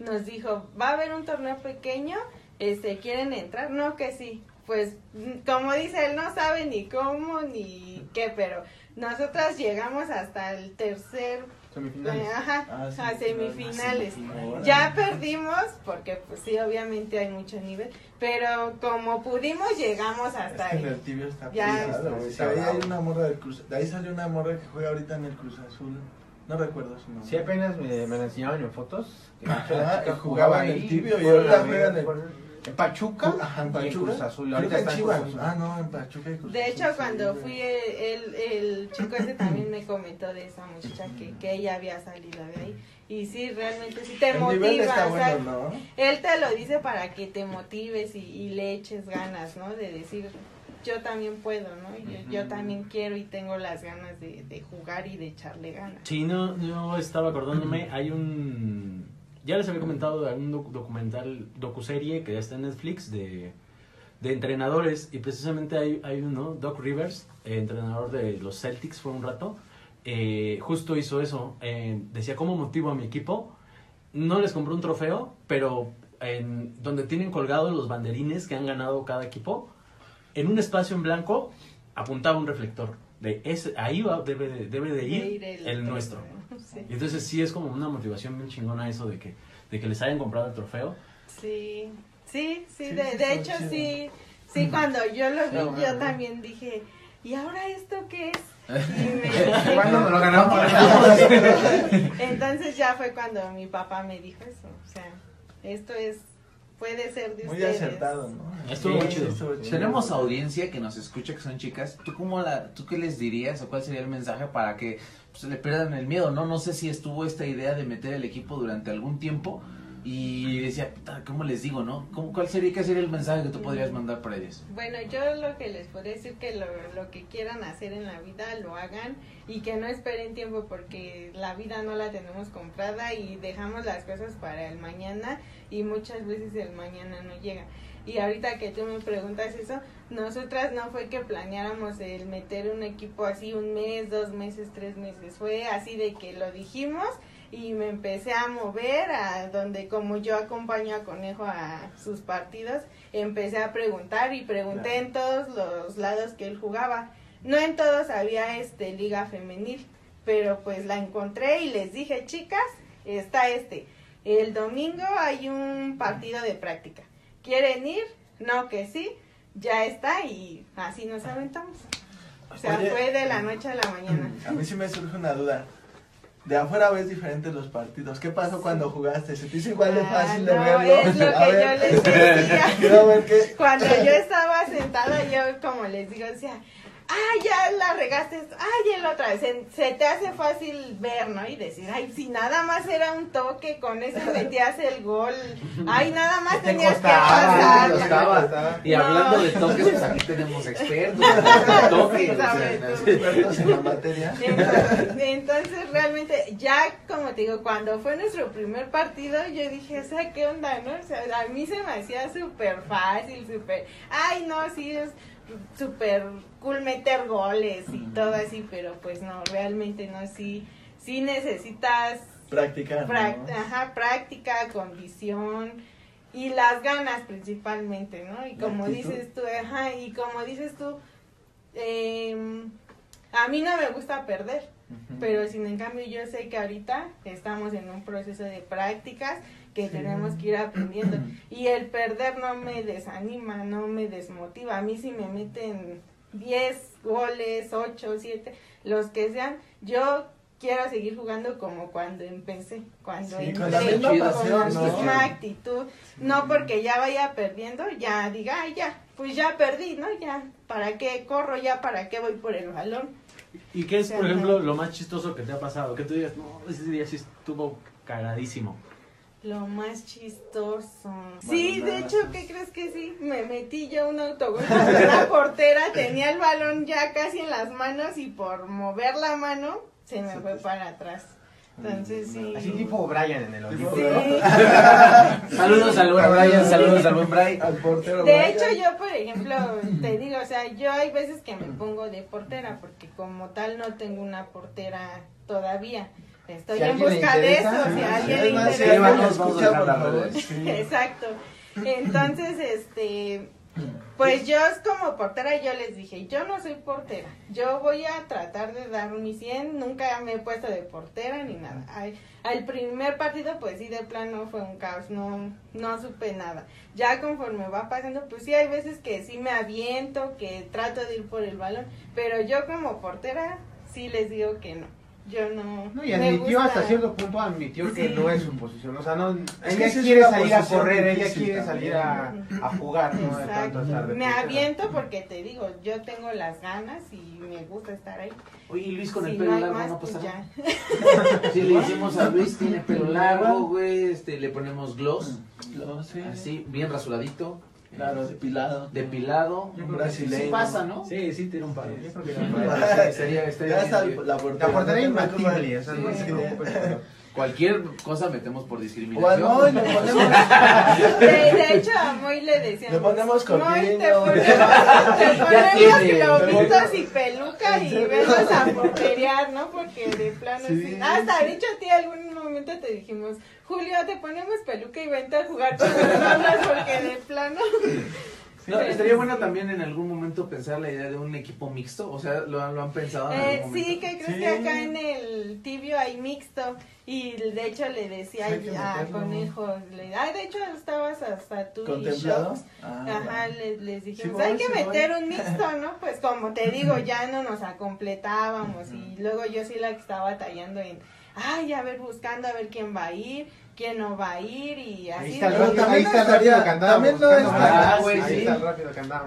nos dijo va a haber un torneo pequeño este quieren entrar no que sí pues como dice él no sabe ni cómo ni qué pero nosotras llegamos hasta el tercer Semifinales. eh, ajá, Ah, sí, a semifinales semifinales. ya perdimos porque pues sí obviamente hay mucho nivel pero como pudimos llegamos hasta Es que en ahí el tibio está Ya. pesado, Sí, ahí hay una morra del Cruz. De ahí salió una morra que juega ahorita en el Cruz Azul. No recuerdo su nombre. Sí, apenas me, me la enseñaban en fotos. que Ajá, chica y jugaba en el tibio y la- juega en el- Pachuca, Ajá, en y en Pachuca. Cruz Azul. Ahorita en está en Chivas. Cruz Azul. Ah, no, en Pachuca y Cruz de hecho cuando fui el, el chico ese también me comentó de esa muchacha que, que ella había salido de ahí y sí realmente sí te El motiva nivel está o sea, bueno, ¿no? él te lo dice para que te motives y, y le eches ganas no de decir yo también puedo no yo, yo también quiero y tengo las ganas de, de jugar y de echarle ganas Sí, no, yo estaba acordándome, hay un... Ya les había comentado de doc- documental, docuserie que ya está en Netflix de, de entrenadores y precisamente hay, hay uno, Doc Rivers, eh, entrenador de los Celtics fue un rato, eh, justo hizo eso, eh, decía cómo motivo a mi equipo, no les compró un trofeo, pero en donde tienen colgados los banderines que han ganado cada equipo, en un espacio en blanco apuntaba un reflector. De ese, ahí va, debe, de, debe de ir, De el, nuestro. Sí. Y entonces sí es como una motivación bien chingona eso de que, de que les hayan comprado el trofeo. Sí, sí, sí, Sí, de, de hecho chido. sí, sí, cuando yo lo vi, No, yo también dije, ¿y ahora esto qué es? Me- ¿Cuándo me lo ganamos? Entonces ya fue cuando mi papá me dijo eso, o sea, esto es, puede ser de Muy ustedes. acertado, ¿no? Estuvo muy chido. estuvo chido. Tenemos audiencia que nos escucha, que son chicas. ¿Tú cómo la, tú qué les dirías o cuál sería el mensaje para que pues, le pierdan el miedo? No, no sé si estuvo esta idea de meter el equipo durante algún tiempo y decía, ¿cómo les digo, no? ¿Cómo, ¿Cuál sería, qué sería el mensaje que tú podrías mandar para ellos? Bueno, yo lo que les podría decir que lo, lo que quieran hacer en la vida lo hagan y que no esperen tiempo porque la vida no la tenemos comprada y dejamos las cosas para el mañana y muchas veces el mañana no llega. Y ahorita que tú me preguntas eso, nosotras no fue que planeáramos el meter un equipo así un mes, dos meses, tres meses. Fue así de que lo dijimos y me empecé a mover a donde como yo acompaño a Conejo a sus partidos, empecé a preguntar y pregunté en todos los lados que él jugaba. No en todos había este liga femenil, pero pues la encontré y les dije, chicas, está este. El domingo hay un partido de práctica. ¿Quieren ir? No, que sí. Ya está y así nos aventamos. O sea, Oye, fue de la noche a la mañana. A mí sí me surge una duda. de afuera ves diferentes los partidos. ¿Qué pasó cuando jugaste? ¿Se te hizo igual de Ah, fácil de no, verlo? es lo A que ver. yo les decía. Quiero ver qué. Cuando yo estaba sentada, yo como les digo, decía, ay, ya la regaste, ay, el otra vez, se, se te hace fácil ver, ¿no? Y decir, ay, si nada más era un toque, con eso metías el gol, ay, nada más Te tenías que costaba, pasar. costaba. costaba. Y No. hablando de toques, pues aquí tenemos expertos. en toques, o sea. Expertos en la materia. Entonces, entonces, realmente, ya como te digo, cuando fue nuestro primer partido, yo dije, o sea, ¿qué onda, no? O sea, a mí se me hacía súper fácil, súper, ay, no, sí, es súper cool meter goles y todo así, pero pues no, realmente no, sí, sí necesitas Practicar. ¿no? prac- ajá, práctica, condición y las ganas principalmente, ¿no? Y como dices tú, ajá, y como dices tú, em, a mí no me gusta perder, pero sin en cambio yo sé que ahorita estamos en un proceso de prácticas que tenemos que ir aprendiendo y el perder no me desanima, no me desmotiva, a mí si me meten 10 goles, 8, 7, los que sean, yo quiero seguir jugando como cuando empecé, cuando Sí, entré, con la misma con pasión, la ¿no? misma actitud, no porque ya vaya perdiendo, ya diga, ay ya, pues ya perdí, ¿no? Ya, ¿para qué corro? Ya, ¿para qué voy por el balón? ¿Y qué es, por ejemplo, lo más chistoso que te ha pasado? Que tú digas, no, ese día sí estuvo cagadísimo. Lo más chistoso. Sí, de hecho. ¿qué crees que sí? Me metí yo un autogol con la portera, tenía el balón ya casi en las manos y por mover la mano se me fue para atrás. Entonces sí. Así tipo Brian en el Olimpo. Sí. Saludos al buen Brian, saludos al buen Brian. Al portero. De Brian. hecho, yo, por ejemplo, te digo, o sea, yo hay veces que me pongo de portera porque como tal no tengo una portera todavía. Estoy Si en busca de eso, si a alguien le es interesa. Exacto. Entonces, este, pues yo como portera yo les dije, yo no soy portera, yo voy a tratar de dar mi 100, nunca me he puesto de portera ni nada. Al, al primer partido pues sí de plano fue un caos, no, no supe nada. Ya conforme va pasando, pues sí hay veces que sí me aviento, que trato de ir por el balón, pero yo como portera sí les digo que no. Yo no. No, y admitió gusta- hasta cierto punto, admitió que no es su posición. O sea, no, Es que ella quiere salir a correr, ella quiere salir a, a jugar, no de Exacto. tanto estar de Me aviento porque te digo, yo tengo las ganas y me gusta estar ahí. Oye, y Luis con si el pelo largo más, no pues pasa nada. Si le decimos a Luis, tiene pelo largo, güey, este, le ponemos gloss, así, bien rasuradito, Claro, depilado. depilado. Un brasileño. Sí pasa, ¿no? Sí, sí, tira un paro. Yo creo que Sí, no. estaría- estaría Ya está bien que- la portería. La portería no imbatible, o no pero- Cualquier cosa metemos por O discriminación. Moy le ponemos, De, de hecho, a Moy le decíamos. Le ponemos Moy, te corpiño". ponemos, te ponemos tiene. globitos y peluca y vemos a porterear, ¿no? Porque de plano Sí. sí. Hasta de hecho a ti algún momento te dijimos, Julio, te ponemos peluca y vente a jugar con nosotros porque de plano. No, estaría bueno también en algún momento pensar la idea de un equipo mixto, o sea, lo, han- lo han pensado en Eh, algún sí, momento. que creo Sí. que acá en el tibio hay mixto y de hecho le decía Sí, a. Conejo, le, ay, de hecho estabas hasta tú y. Shox. Ah, Ajá, les, les dijimos, Sí hay que sí voy". meter un mixto, ¿no? Pues como te digo, ya no nos acompletábamos y luego yo sí la que estaba batallando en, ay, a ver, buscando a ver quién va a ir, quién no va a ir y Ahí así. está el Pero rápido, también ahí está el rápido que andábamos también no buscando. está- Ah, güey, Ahí sí.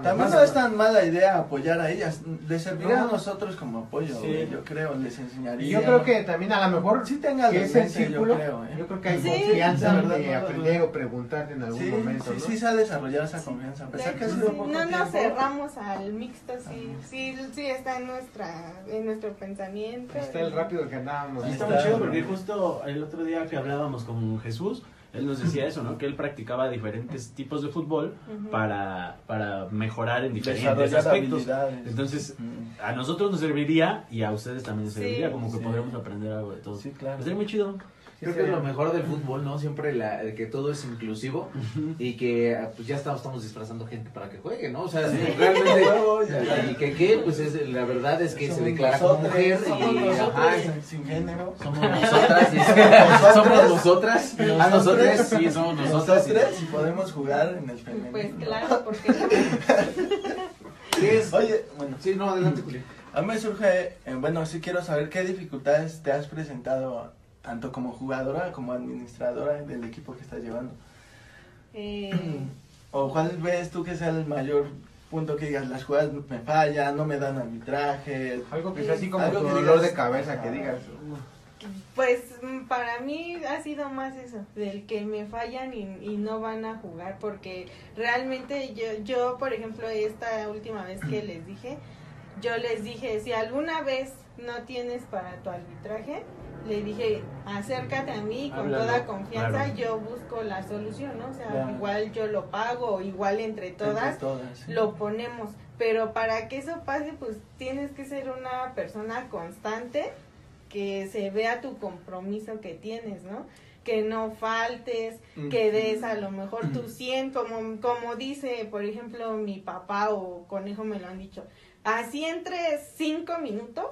También no es tan mala idea apoyar a ellas, de servir a No. nosotros como apoyo, Sí. güey, yo creo, les enseñaría. Y yo creo que también a lo mejor sí tenga que es el círculo, yo creo, ¿eh? yo creo que hay Sí. confianza verdad, de no, aprender no. o preguntarte en algún Sí, momento, sí, ¿no? sí se ha desarrollado esa confianza, a De pesar que ha sido sí, poco no nos cerramos al mixto, sí, sí, sí está en nuestra, en nuestro pensamiento. Está el rápido que andábamos. Está. muy chido porque justo el otro día que hablábamos con Jesús, él nos decía eso, ¿no? Que él practicaba diferentes tipos de fútbol para, para mejorar en diferentes aspectos. Entonces, a nosotros nos serviría y a ustedes también les Sí. serviría, como que Sí. podríamos aprender algo de todo. Sí, claro. Estaría muy chido. Creo que es lo mejor del fútbol, ¿no? Siempre la, que todo es inclusivo y que ah, pues ya estamos, estamos disfrazando gente para que juegue, ¿no? O sea, sí, realmente, ya. y que, que, pues es, la verdad es que se declara como mujer somos y nosotros, ajá, sin- sin género. somos nosotras, dice, somos nosotras, a nosotros sí, somos nosotras. y- Nosotros y podemos jugar en el femenino. Pues claro, porque ¿Qué es? Oye, bueno, Sí, no, adelante, Julián. A mí me surge, eh, bueno, sí quiero saber qué dificultades te has presentado tanto como jugadora como administradora del equipo que estás llevando. Eh, ¿O cuál ves tú que sea el mayor punto que digas, las jugadas me fallan, no me dan arbitraje? Algo que sea así como Algo tu que dolor digas, de cabeza, que ah, digas. Pues mm, para mí ha sido más eso, del que me fallan y, y no van a jugar, porque realmente yo, yo, por ejemplo, esta última vez que les dije, yo les dije, si alguna vez no tienes para tu arbitraje, le dije, acércate a mí con toda confianza, claro. yo busco la solución, ¿no? O sea, Claro. igual yo lo pago, igual entre entre todas, sí. lo ponemos. Pero para que eso pase, pues tienes que ser una persona constante, que se vea tu compromiso que tienes, ¿no? Que no faltes, que des a lo mejor tu 100, como, como dice, por ejemplo, mi papá o conejo me lo han dicho. Así entre cinco minutos,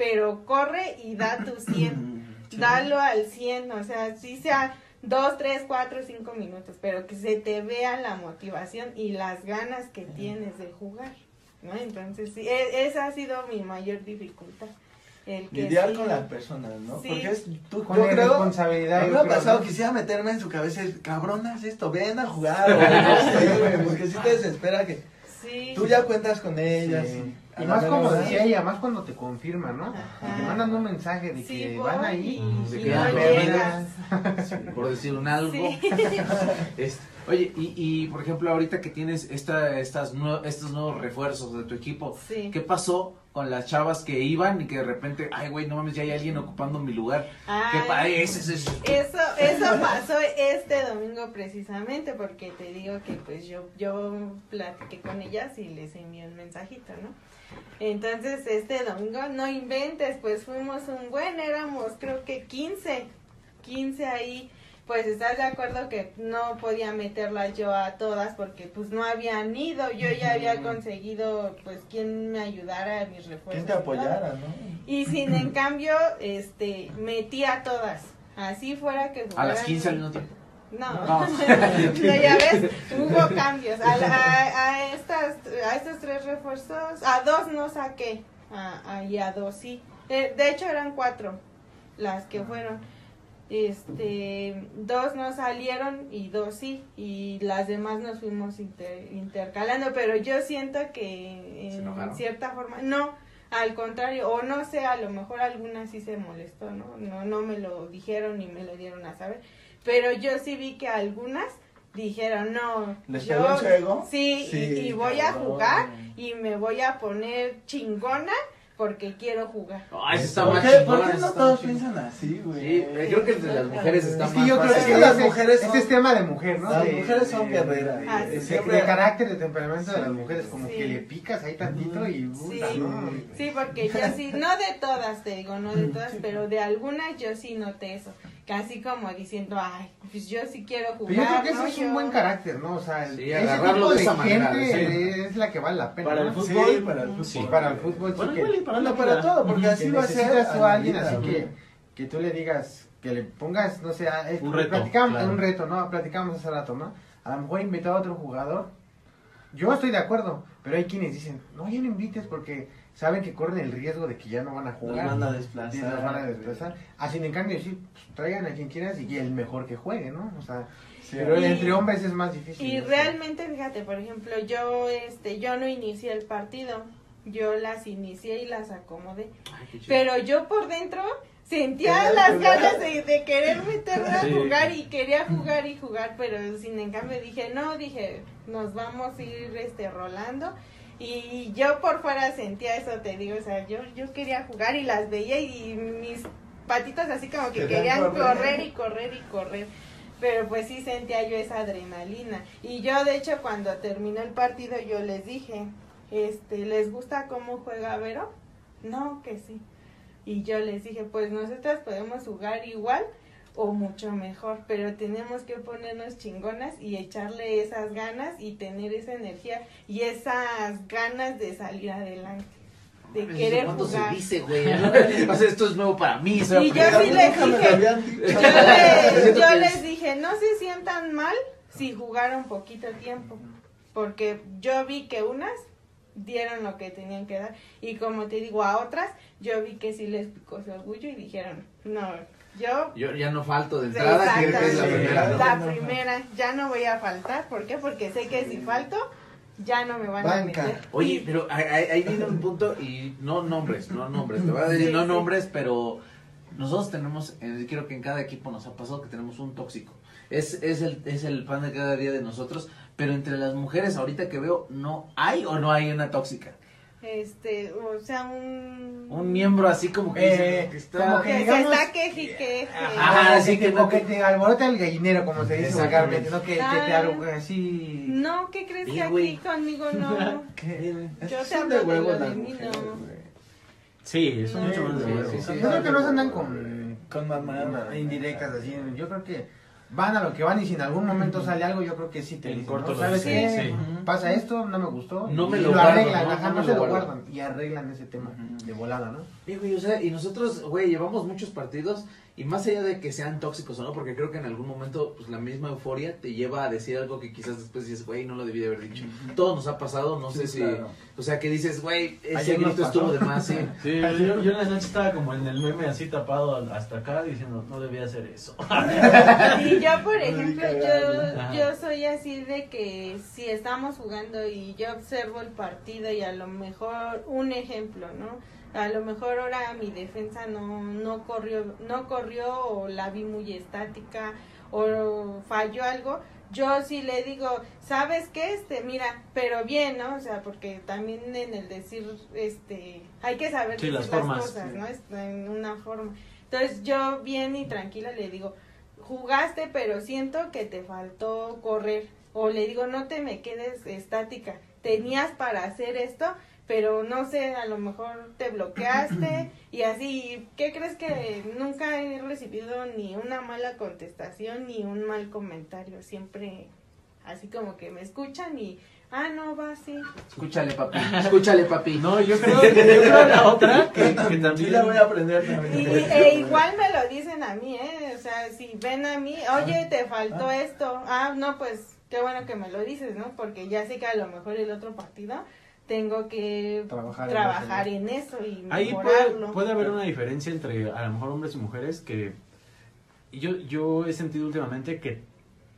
pero corre y da tu 100 Sí. dalo al 100, o sea, si sea 2, 3, 4, 5 minutos, pero que se te vea la motivación y las ganas que tienes de jugar, ¿no? Entonces, sí, e- esa ha sido mi mayor dificultad. El que Lidiar sí- con las personas, ¿no? Sí. Porque es, tú, Con yo la creo, responsabilidad. yo pasado, ¿no? quisiera meterme en su cabeza, y, cabronas esto, ven a jugar, o no sé, güey, porque si te desespera que Sí. tú ya cuentas con ellas. Sí. Y más como decía ella, más cuando te confirman, ¿no? Y te mandan un mensaje de que van ahí. y, Se y quedan no dormidas. llegas. por decir un algo. Oye, y, y por ejemplo, ahorita que tienes esta, estas nue- estos nuevos refuerzos de tu equipo, Sí. ¿qué pasó con las chavas que iban y que de repente, ay, güey, no mames, ya hay alguien ocupando mi lugar? ¿Qué Ay, pa- ese, ese- ese- Eso, eso pasó este domingo precisamente porque te digo que pues yo, yo platiqué con ellas y les envié un mensajito, ¿no? Entonces este domingo, no inventes, pues fuimos un buen, éramos creo que 15, 15 ahí, pues estás de acuerdo que no podía meterlas yo a todas porque pues no habían ido, yo ya había conseguido pues quien me ayudara a mis refuerzos. ¿Quién te apoyara, no? Y sin en cambio, este, metí a todas. Así fuera que a las jugaran- 15 al mismo tiempo. No, No. Ya ves, hubo cambios. A, a, a estas, a estos tres refuerzos, a dos no saqué, a, a- y a dos sí. Eh, de hecho eran cuatro las que fueron. Este, dos no salieron y dos sí, y las demás nos fuimos inter- intercalando, pero yo siento que ¿Se en cierta forma, no, al contrario, o no sé, a lo mejor alguna sí se molestó, ¿no? No, no me lo dijeron ni me lo dieron a saber, pero yo sí vi que algunas dijeron, no, ¿Les yo, pegó su ego? sí, y- Sí, y, voy a cabrón. jugar y me voy a poner chingona porque quiero jugar. Ay, ese está ¿Por más chingón, por qué no todos más piensan así, güey? Sí, creo que el de las mujeres está Es que más yo creo fácil. que las mujeres es tema de mujer, ¿no? Las De- mujeres son guerreras. de- Ah, de- sí. de carácter, de temperamento de las mujeres, como Sí. que le picas ahí tantito y... Sí. ¿no? Sí, porque yo sí, no de todas, te digo, no de todas, pero de algunas yo sí noté eso. Casi como diciendo, ay, pues yo sí quiero jugar. Pero yo creo que eso ¿no? es un Yo- buen carácter, ¿no? O sea, Sí, ese agarrarlo tipo de de esa manera, gente sí. es la que vale la pena. Para el ¿no? fútbol. Sí, para el fútbol. Sí. Para el fútbol, sí que- para Bueno, para todo, porque que así va a ser. a alguien así que, que tú le digas, que le pongas, no sé, a- eh, Un reto, platicamos, claro. un reto, ¿no? Platicamos hace rato, ¿no? A lo mejor invitar a otro jugador. Yo estoy de acuerdo, pero hay quienes dicen, no, ya no invites porque saben que corren el riesgo de que ya no van a Los jugar. van a y desplazar. los van a desplazar. Así en cambio decir, pues, traigan a quien quieras y el mejor que juegue, ¿no? O sea, Sí, pero Y- entre hombres es más difícil. Y ¿no? realmente, fíjate, por ejemplo, yo este yo no inicié el partido. Yo las inicié y las acomodé. Ay. Pero yo por dentro sentía las jugar. ganas de, de querer meterme a Sí. jugar y quería jugar y jugar, pero sin en cambio dije, no, dije, nos vamos a ir este rolando. Y yo por fuera sentía eso, te digo, o sea, yo, yo quería jugar y las veía y mis patitas así como que Querían correr y correr y correr. Pero pues sí sentía yo esa adrenalina. Y yo de hecho cuando terminó el partido yo les dije, este, ¿les gusta cómo juega Vero? No, que sí. Y yo les dije, pues nosotras podemos jugar igual o mucho mejor, pero tenemos que ponernos chingonas y echarle esas ganas y tener esa energía y esas ganas de salir adelante, de querer ¿Cuándo jugar. se dice, güey? o sea, esto es nuevo para mí. a Y yo sí les dije. Yo, les, Siento yo les es- dije, no se sientan mal si jugaron poquito tiempo, porque yo vi que unas dieron lo que tenían que dar. Y como te digo, a otras, yo vi que sí les picó su orgullo y dijeron, no, yo... Yo ya no falto de entrada, que es la primera. ¿no? La primera, ya no voy a faltar. ¿Por qué? Porque sé que si falto, ya no me van a meter. Oye, pero ahí, viene un punto y no nombres, no nombres, te voy a decir Sí, no sí. nombres, pero nosotros tenemos, eh, creo que en cada equipo nos ha pasado que tenemos un tóxico. Es, es, el, es el pan de cada día de nosotros, pero entre las mujeres ahorita que veo, ¿no hay o no hay una tóxica? Este, o sea, un... Un miembro así como que, Eh, dice que está... como Que que se digamos- está queje y queje. Ajá, Ah, sí, sí, que no- que te alborota el gallinero, como se dice vulgarmente, ¿no? Que, que te algo así... No, ¿qué crees que aquí conmigo no? ¿Qué? Yo te son hablo de huevos lo de mí, no. Sí, son mucho más de Sí, huevo. sí, sí. Yo creo que no se andan con, Con mamá. indirectas así. Yo creo que van a lo que van y si en algún momento sale algo, yo creo que sí te En dicen, corto ¿no? lo ¿Sabes qué? sí. Pasa esto, no me gustó. No me y lo guardo, arreglan, ¿no? ajá, No no, se lo lo guardo. guardan y arreglan ese tema Ujú. de volada, ¿no? Sí, güey, o sea, y nosotros, güey, llevamos muchos partidos y más allá de que sean tóxicos o no, porque creo que en algún momento pues, la misma euforia te lleva a decir algo que quizás después dices, güey, no lo debí de haber dicho. Todos nos ha pasado, no sé Sí, si, claro. o sea, que dices, güey, ese grito estuvo de más, sí. Sí, yo, yo en la noche estaba como en el meme así tapado hasta acá diciendo, no debía hacer eso. Y yo, por ejemplo, yo, yo soy así de que si estamos jugando y yo observo el partido y a lo mejor, un ejemplo, ¿no? A lo mejor ahora mi defensa no, no corrió, no corrió o la vi muy estática o falló algo, yo sí le digo, ¿sabes qué? Este, mira, pero bien, ¿no? O sea, porque también en el decir, este, hay que saber Sí, decir las formas. cosas, ¿no? Es- En una forma. Entonces yo bien y tranquila le digo, jugaste, pero siento que te faltó correr. O le digo, no te me quedes estática. Tenías para hacer esto, pero no sé, a lo mejor te bloqueaste y así. ¿Qué crees que nunca he recibido ni una mala contestación ni un mal comentario? Siempre así como que me escuchan y, ah, no, va así. Escúchale, papi, escúchale, papi. No, yo creo, yo creo la otra que, que Sí también... la voy a aprender también. Y, e igual me lo dicen a mí, ¿eh? O sea, si ven a mí, oye, te faltó esto. Ah, no, pues qué bueno que me lo dices, ¿no? Porque ya sé que a lo mejor el otro partido tengo que Trabajar en trabajar eso, en eso y Ahí puede, puede haber una diferencia entre a lo mejor hombres y mujeres que yo, yo he sentido últimamente que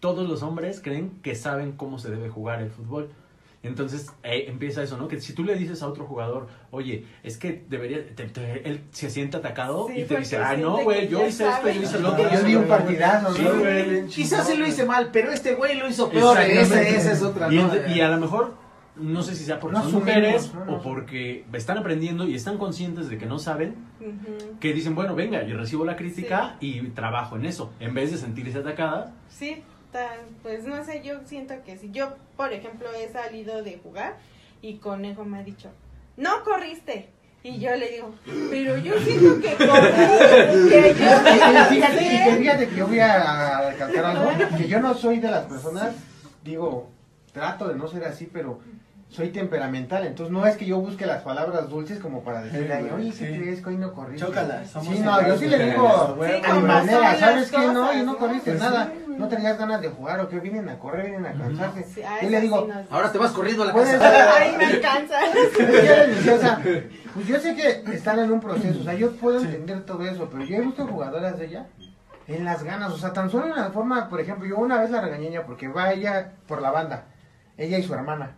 todos los hombres creen que saben cómo se debe jugar el fútbol. Entonces eh, empieza eso, ¿no? Que si tú le dices a otro jugador, oye, es que debería, te- te- él se siente atacado Sí, y te dice, ah, no, güey, yo hice esto, yo hice lo otro. yo di un partidazo, Sí, ¿no? Quizás sí lo hice mal, pero este güey lo hizo peor, esa, esa es otra, Y, ¿no? y a lo mejor, no sé si sea porque No son asumimos, mujeres no, no. o porque están aprendiendo y están conscientes de que no saben, que dicen, bueno, venga, yo recibo la crítica y trabajo en eso, en vez de sentirse atacada. Sí, pues no sé, yo siento que si yo, por ejemplo, he salido de jugar y Conejo me ha dicho, no corriste. Y yo le digo, pero yo siento que corrí, que yo Fíjate, lancé". fíjate, fíjate que yo voy a a recalcar algo, que yo no soy de las personas, digo, trato de no ser así, pero soy temperamental, entonces no es que yo busque las palabras dulces como para decirle a alguien, oye, ¿qué Sí. crees que hoy no corriste? Chócalas, somos Sí, no, yo sí le digo, Sí, a mi manera, ¿sabes qué? No, cosas, no corriste Pues nada, sí, no tenías ganas de jugar, o que vienen a correr, vienen a cansarse. Sí, a Yo le digo, sí nos- Ahora te vas corriendo a la casa. Ay, me alcanza. O sea, pues yo sé que están en un proceso, o sea, yo puedo entender todo eso, pero yo he visto jugadoras de ella en las ganas, o sea, tan solo en la forma, por ejemplo, yo una vez la regañé ella porque va ella por la banda, ella y su hermana,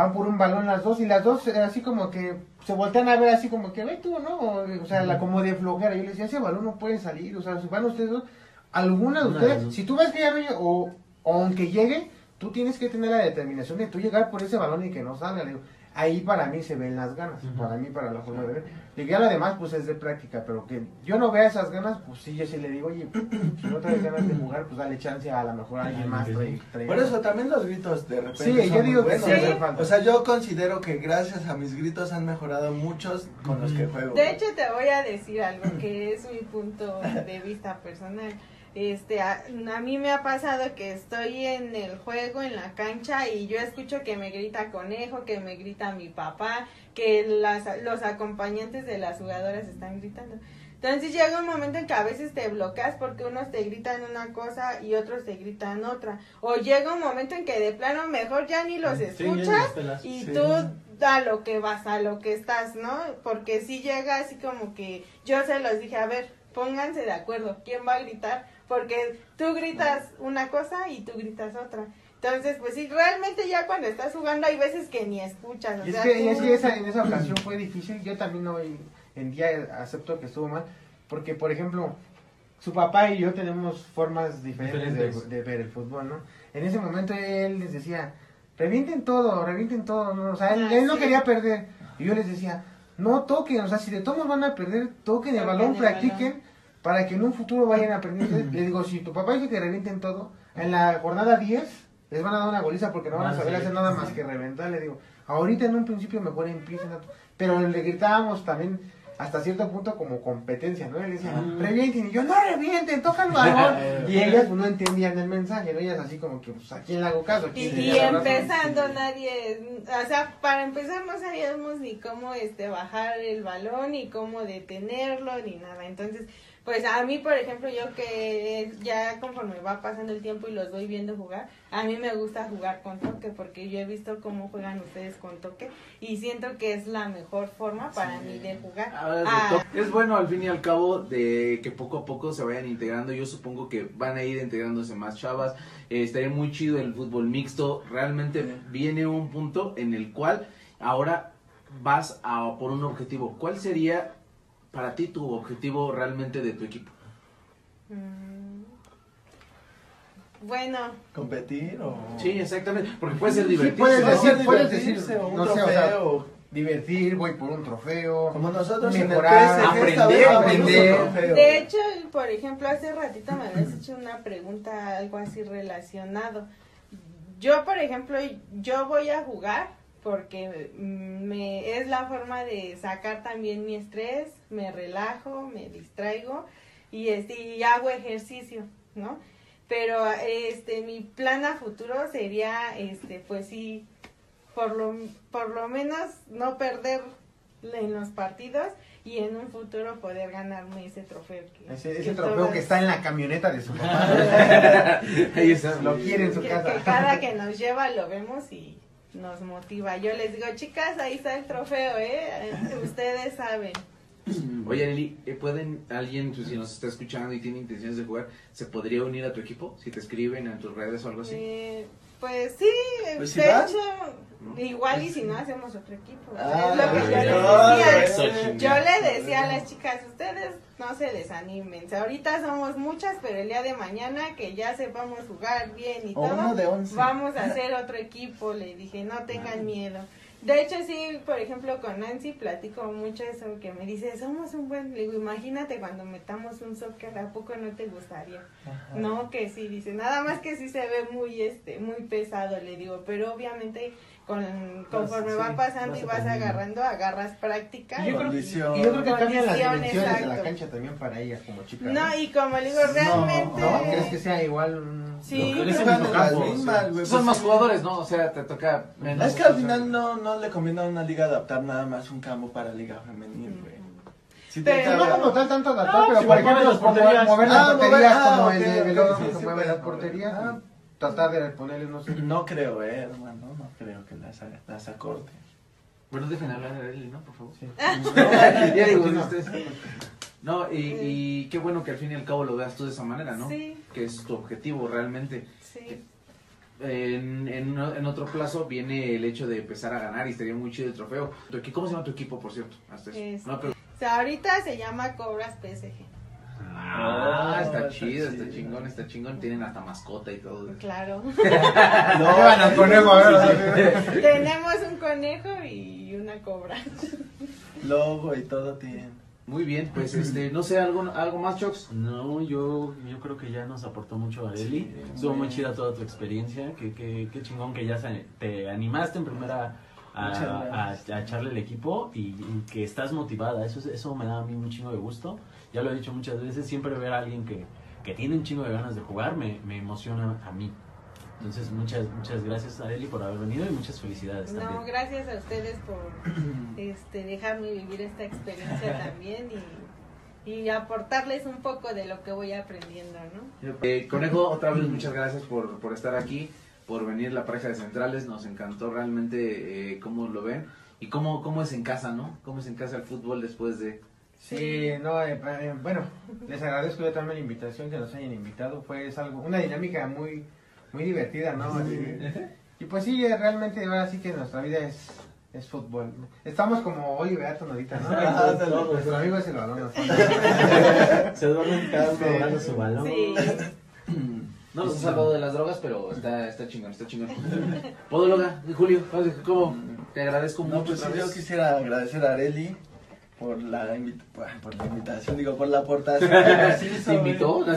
van por un balón las dos y las dos eh, así como que se voltean a ver así como que ve tú, ¿no? O, o sea, la como de flojera, yo le decía, ese balón no puede salir, o sea, si van ustedes dos, alguna de ustedes, si tú ves que ya no llega, o, o aunque llegue, tú tienes que tener la determinación de tú llegar por ese balón y que no salga. Le digo, ahí para mí se ven las ganas, para mí, para la forma de ver. Y ya lo demás, pues es de práctica, pero que yo no vea esas ganas, pues sí, yo sí le digo, oye, si no traes ganas de jugar, pues dale chance a, lo mejor a alguien más. trae- trae Por eso también los gritos de repente Sí, son yo digo que sí. O sea, yo considero que gracias a mis gritos han mejorado muchos con los que juego. De hecho, te voy a decir algo que es mi punto de vista personal. Este, a, a mí me ha pasado que estoy en el juego, en la cancha, y yo escucho que me grita conejo, que me grita mi papá, que las, los acompañantes de las jugadoras están gritando. Entonces llega un momento en que a veces te bloqueas porque unos te gritan una cosa y otros te gritan otra. O llega un momento en que de plano mejor ya ni los Sí, escuchas ni y Sí. tú a lo que vas, a lo que estás, ¿no? Porque si llega así como que yo se los dije, a ver, pónganse de acuerdo, ¿quién va a gritar? Porque tú gritas una cosa y tú gritas otra. Entonces, pues sí, realmente ya cuando estás jugando hay veces que ni escuchas. O Y es sea, que, y es tú- que esa, en esa ocasión fue difícil. Yo también hoy en día acepto que estuvo mal. Porque, por ejemplo, su papá y yo tenemos formas diferentes, de- Diferentes. De, ver el fútbol, ¿no? En ese momento él les decía, revienten todo, revienten todo, ¿no? O sea, él, Ah, él no sí. quería perder. Y yo les decía, no toquen, o sea, si de todos van a perder, toquen el balón, practiquen, para que en un futuro vayan a aprender. Le digo, si tu papá dice que revienten todo, en la jornada 10 les van a dar una goliza porque no van a Ah, saber hacer nada más que reventar. Le digo, ahorita en un principio mejor empiecen a... Pero le gritábamos también hasta cierto punto como competencia, ¿no? Él decía, Ah. revienten, y yo, no revienten, toca el balón. y ellas pues, no entendían el mensaje, ¿no? Ellas así como que, pues, ¿a quién le hago caso? ¿A Y, y empezando nadie, o sea, para empezar no sabíamos ni cómo este bajar el balón, ni cómo detenerlo, ni nada. Entonces, pues a mí, por ejemplo, yo que ya conforme va pasando el tiempo y los voy viendo jugar, a mí me gusta jugar con toque, porque yo he visto cómo juegan ustedes con toque y siento que es la mejor forma para mí de jugar. Ahora, Ah, Es bueno al fin y al cabo de que poco a poco se vayan integrando. Yo supongo que van a ir integrándose más chavas. Eh, estaría muy chido el fútbol mixto. Realmente viene un punto en el cual ahora vas a por un objetivo. ¿Cuál sería para ti tu objetivo realmente de tu equipo? mm, bueno, ¿Competir o...? Sí, exactamente. Porque puede ser Sí, divertido. puedes decir, no, puedes divertirse, decir, o un no sé, o sea, trofeo. divertir, voy por un trofeo. Como nosotros Mejorar, aprender, aprender. trofeo. De hecho, por ejemplo, hace ratito me habías hecho una pregunta, algo así relacionado. Yo, por ejemplo, yo voy a jugar porque mm, me, es la forma de sacar también mi estrés, me relajo, me distraigo y, este, y hago ejercicio, ¿no? Pero este mi plan a futuro sería, este, pues sí, por lo, por lo menos no perder en los partidos y en un futuro poder ganarme ese trofeo. que- Ese, que ese trofeo todos- que está en la camioneta de su papá. Ahí está. Lo quiere en su que, casa. que cada que nos lleva lo vemos y nos motiva. Yo les digo, chicas, ahí está el trofeo, ¿eh? Ustedes saben. Oye, Nelly, ¿eh, ¿pueden alguien, pues, si nos está escuchando y tiene intenciones de jugar, se podría unir a tu equipo? Si te escriben en tus redes o algo así. Eh, pues sí, Pues si de vas. hecho, igual y si no hacemos otro equipo. Ah, es lo que yo les no, decía. eh, Yo le decía a las chicas, ustedes no se desanimen. Ahorita somos muchas, pero el día de mañana que ya sepamos jugar bien y O todo, vamos a hacer otro equipo. Le dije, no tengan miedo. De hecho, sí, por ejemplo, con Nancy platico mucho eso, que me dice, somos un buen... Le digo, imagínate cuando metamos un soccer, ¿a poco no te gustaría? Ajá. No, que sí, dice, nada más que sí se ve muy, este, muy pesado, le digo, pero obviamente con, conforme sí, va pasando vas y vas agarrando, agarras práctica. Y yo, creo, Condición. y yo creo que cambian las Condición, dimensiones de la cancha también para ellas como chicas. No, y como le digo, realmente... ¿No? ¿Crees que sea igual? Sí, Lo que en Juegan en las campo, mismas, sí. güey, Son pues, más sí. jugadores, ¿no? O sea, te toca menos. Es que al final no, no le conviene a una liga adaptar nada más un campo para liga femenil, güey. Si Pero- No como tal tanto adaptar, No, pero si por mover ejemplo las porterías. mover las Ah, porterías ah, como ok, el de ok, velódromo sí, que sí, mueve las porterías. Ah. Tratar de ponerle, no sé. No creo, eh, hermano, no creo que las, las acorte. Bueno, dejen hablar a Eli, ¿no? Por favor. Sí. ya digo, ustedes. No, y, y qué bueno que al fin y al cabo lo veas tú de esa manera, ¿no? Sí, Que es tu objetivo realmente. sí. En, en, en otro plazo viene el hecho de empezar a ganar y estaría muy chido el trofeo. ¿Tu equi- ¿Cómo se llama tu equipo, por cierto? Hasta eso. Este, No, pero- O sea, ahorita se llama Cobras PSG. Ah, Ah, está está chido, está chingón, está chingón. Tienen hasta mascota y todo. Claro. Llevan al conejo, a ver. Tenemos un conejo y una cobra. Logo y todo tiene. Muy bien, pues este, no sé, algo, algo más, Chox. No, yo, yo creo que ya nos aportó mucho Areli. Sí, Estuvo muy chida toda tu experiencia. Qué, qué, qué chingón que ya se- te animaste en primera a, a, a echarle el equipo y, y que estás motivada. Eso, es- eso me da a mí un chingo de gusto. Ya lo he dicho muchas veces, siempre ver a alguien que, que tiene un chingo de ganas de jugar me, me emociona a mí. Entonces, muchas, muchas gracias Areli por haber venido y muchas felicidades No, también. gracias a ustedes por este, dejarme vivir esta experiencia también y, y aportarles un poco de lo que voy aprendiendo, ¿no? Eh, Conejo, otra vez muchas gracias por, por estar aquí, por venir la pareja de centrales. Nos encantó realmente eh, cómo lo ven y cómo, cómo es en casa, ¿no? Cómo es en casa el fútbol después de... Sí, no, eh, eh, bueno, les agradezco yo también la invitación que nos hayan invitado. Fue es algo, una dinámica muy, muy divertida, ¿no? Y, y pues sí, realmente ahora sí que nuestra vida es, es fútbol. Estamos como Oliver Atom ahorita, ¿no? Ah, Nuestro-. Nuestro amigo es el balón. ¿no? Se duermen cada uno Sí. agarrando su balón. Sí. No nos ha salvado de las drogas, pero está, está chingón, está chingón. Podóloga, Julio, ¿cómo? Te agradezco mucho. No, pues otra yo quisiera agradecer a Areli por la, invita- por la invitación, digo, por la aportación que nos hizo, ¿Te invitó?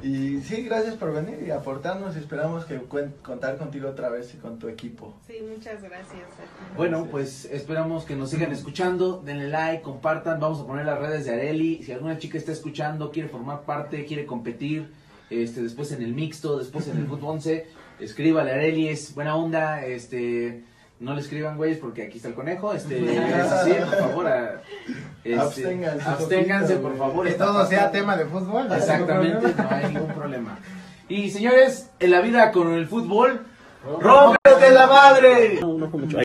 Y sí, gracias por venir y aportarnos. Esperamos que contar contigo otra vez y con tu equipo. Sí, muchas gracias. Bueno, pues esperamos que nos sigan escuchando. Denle like, compartan. Vamos a poner las redes de Areli. Si alguna chica está escuchando, quiere formar parte, quiere competir, este, después en el mixto, después en el fútbol 11, escríbale a Areli. Es buena onda. Este, no le escriban, güeyes, porque aquí está el conejo. Este, sí, por favor. a- este, Absténganse, absténganse, por favor. Que todo sea pasando. tema de fútbol. ¿no? Exactamente, ¿Ningún no hay ningún problema. Y señores, en la vida con el fútbol, ¡rómpete la madre! No, no mucho.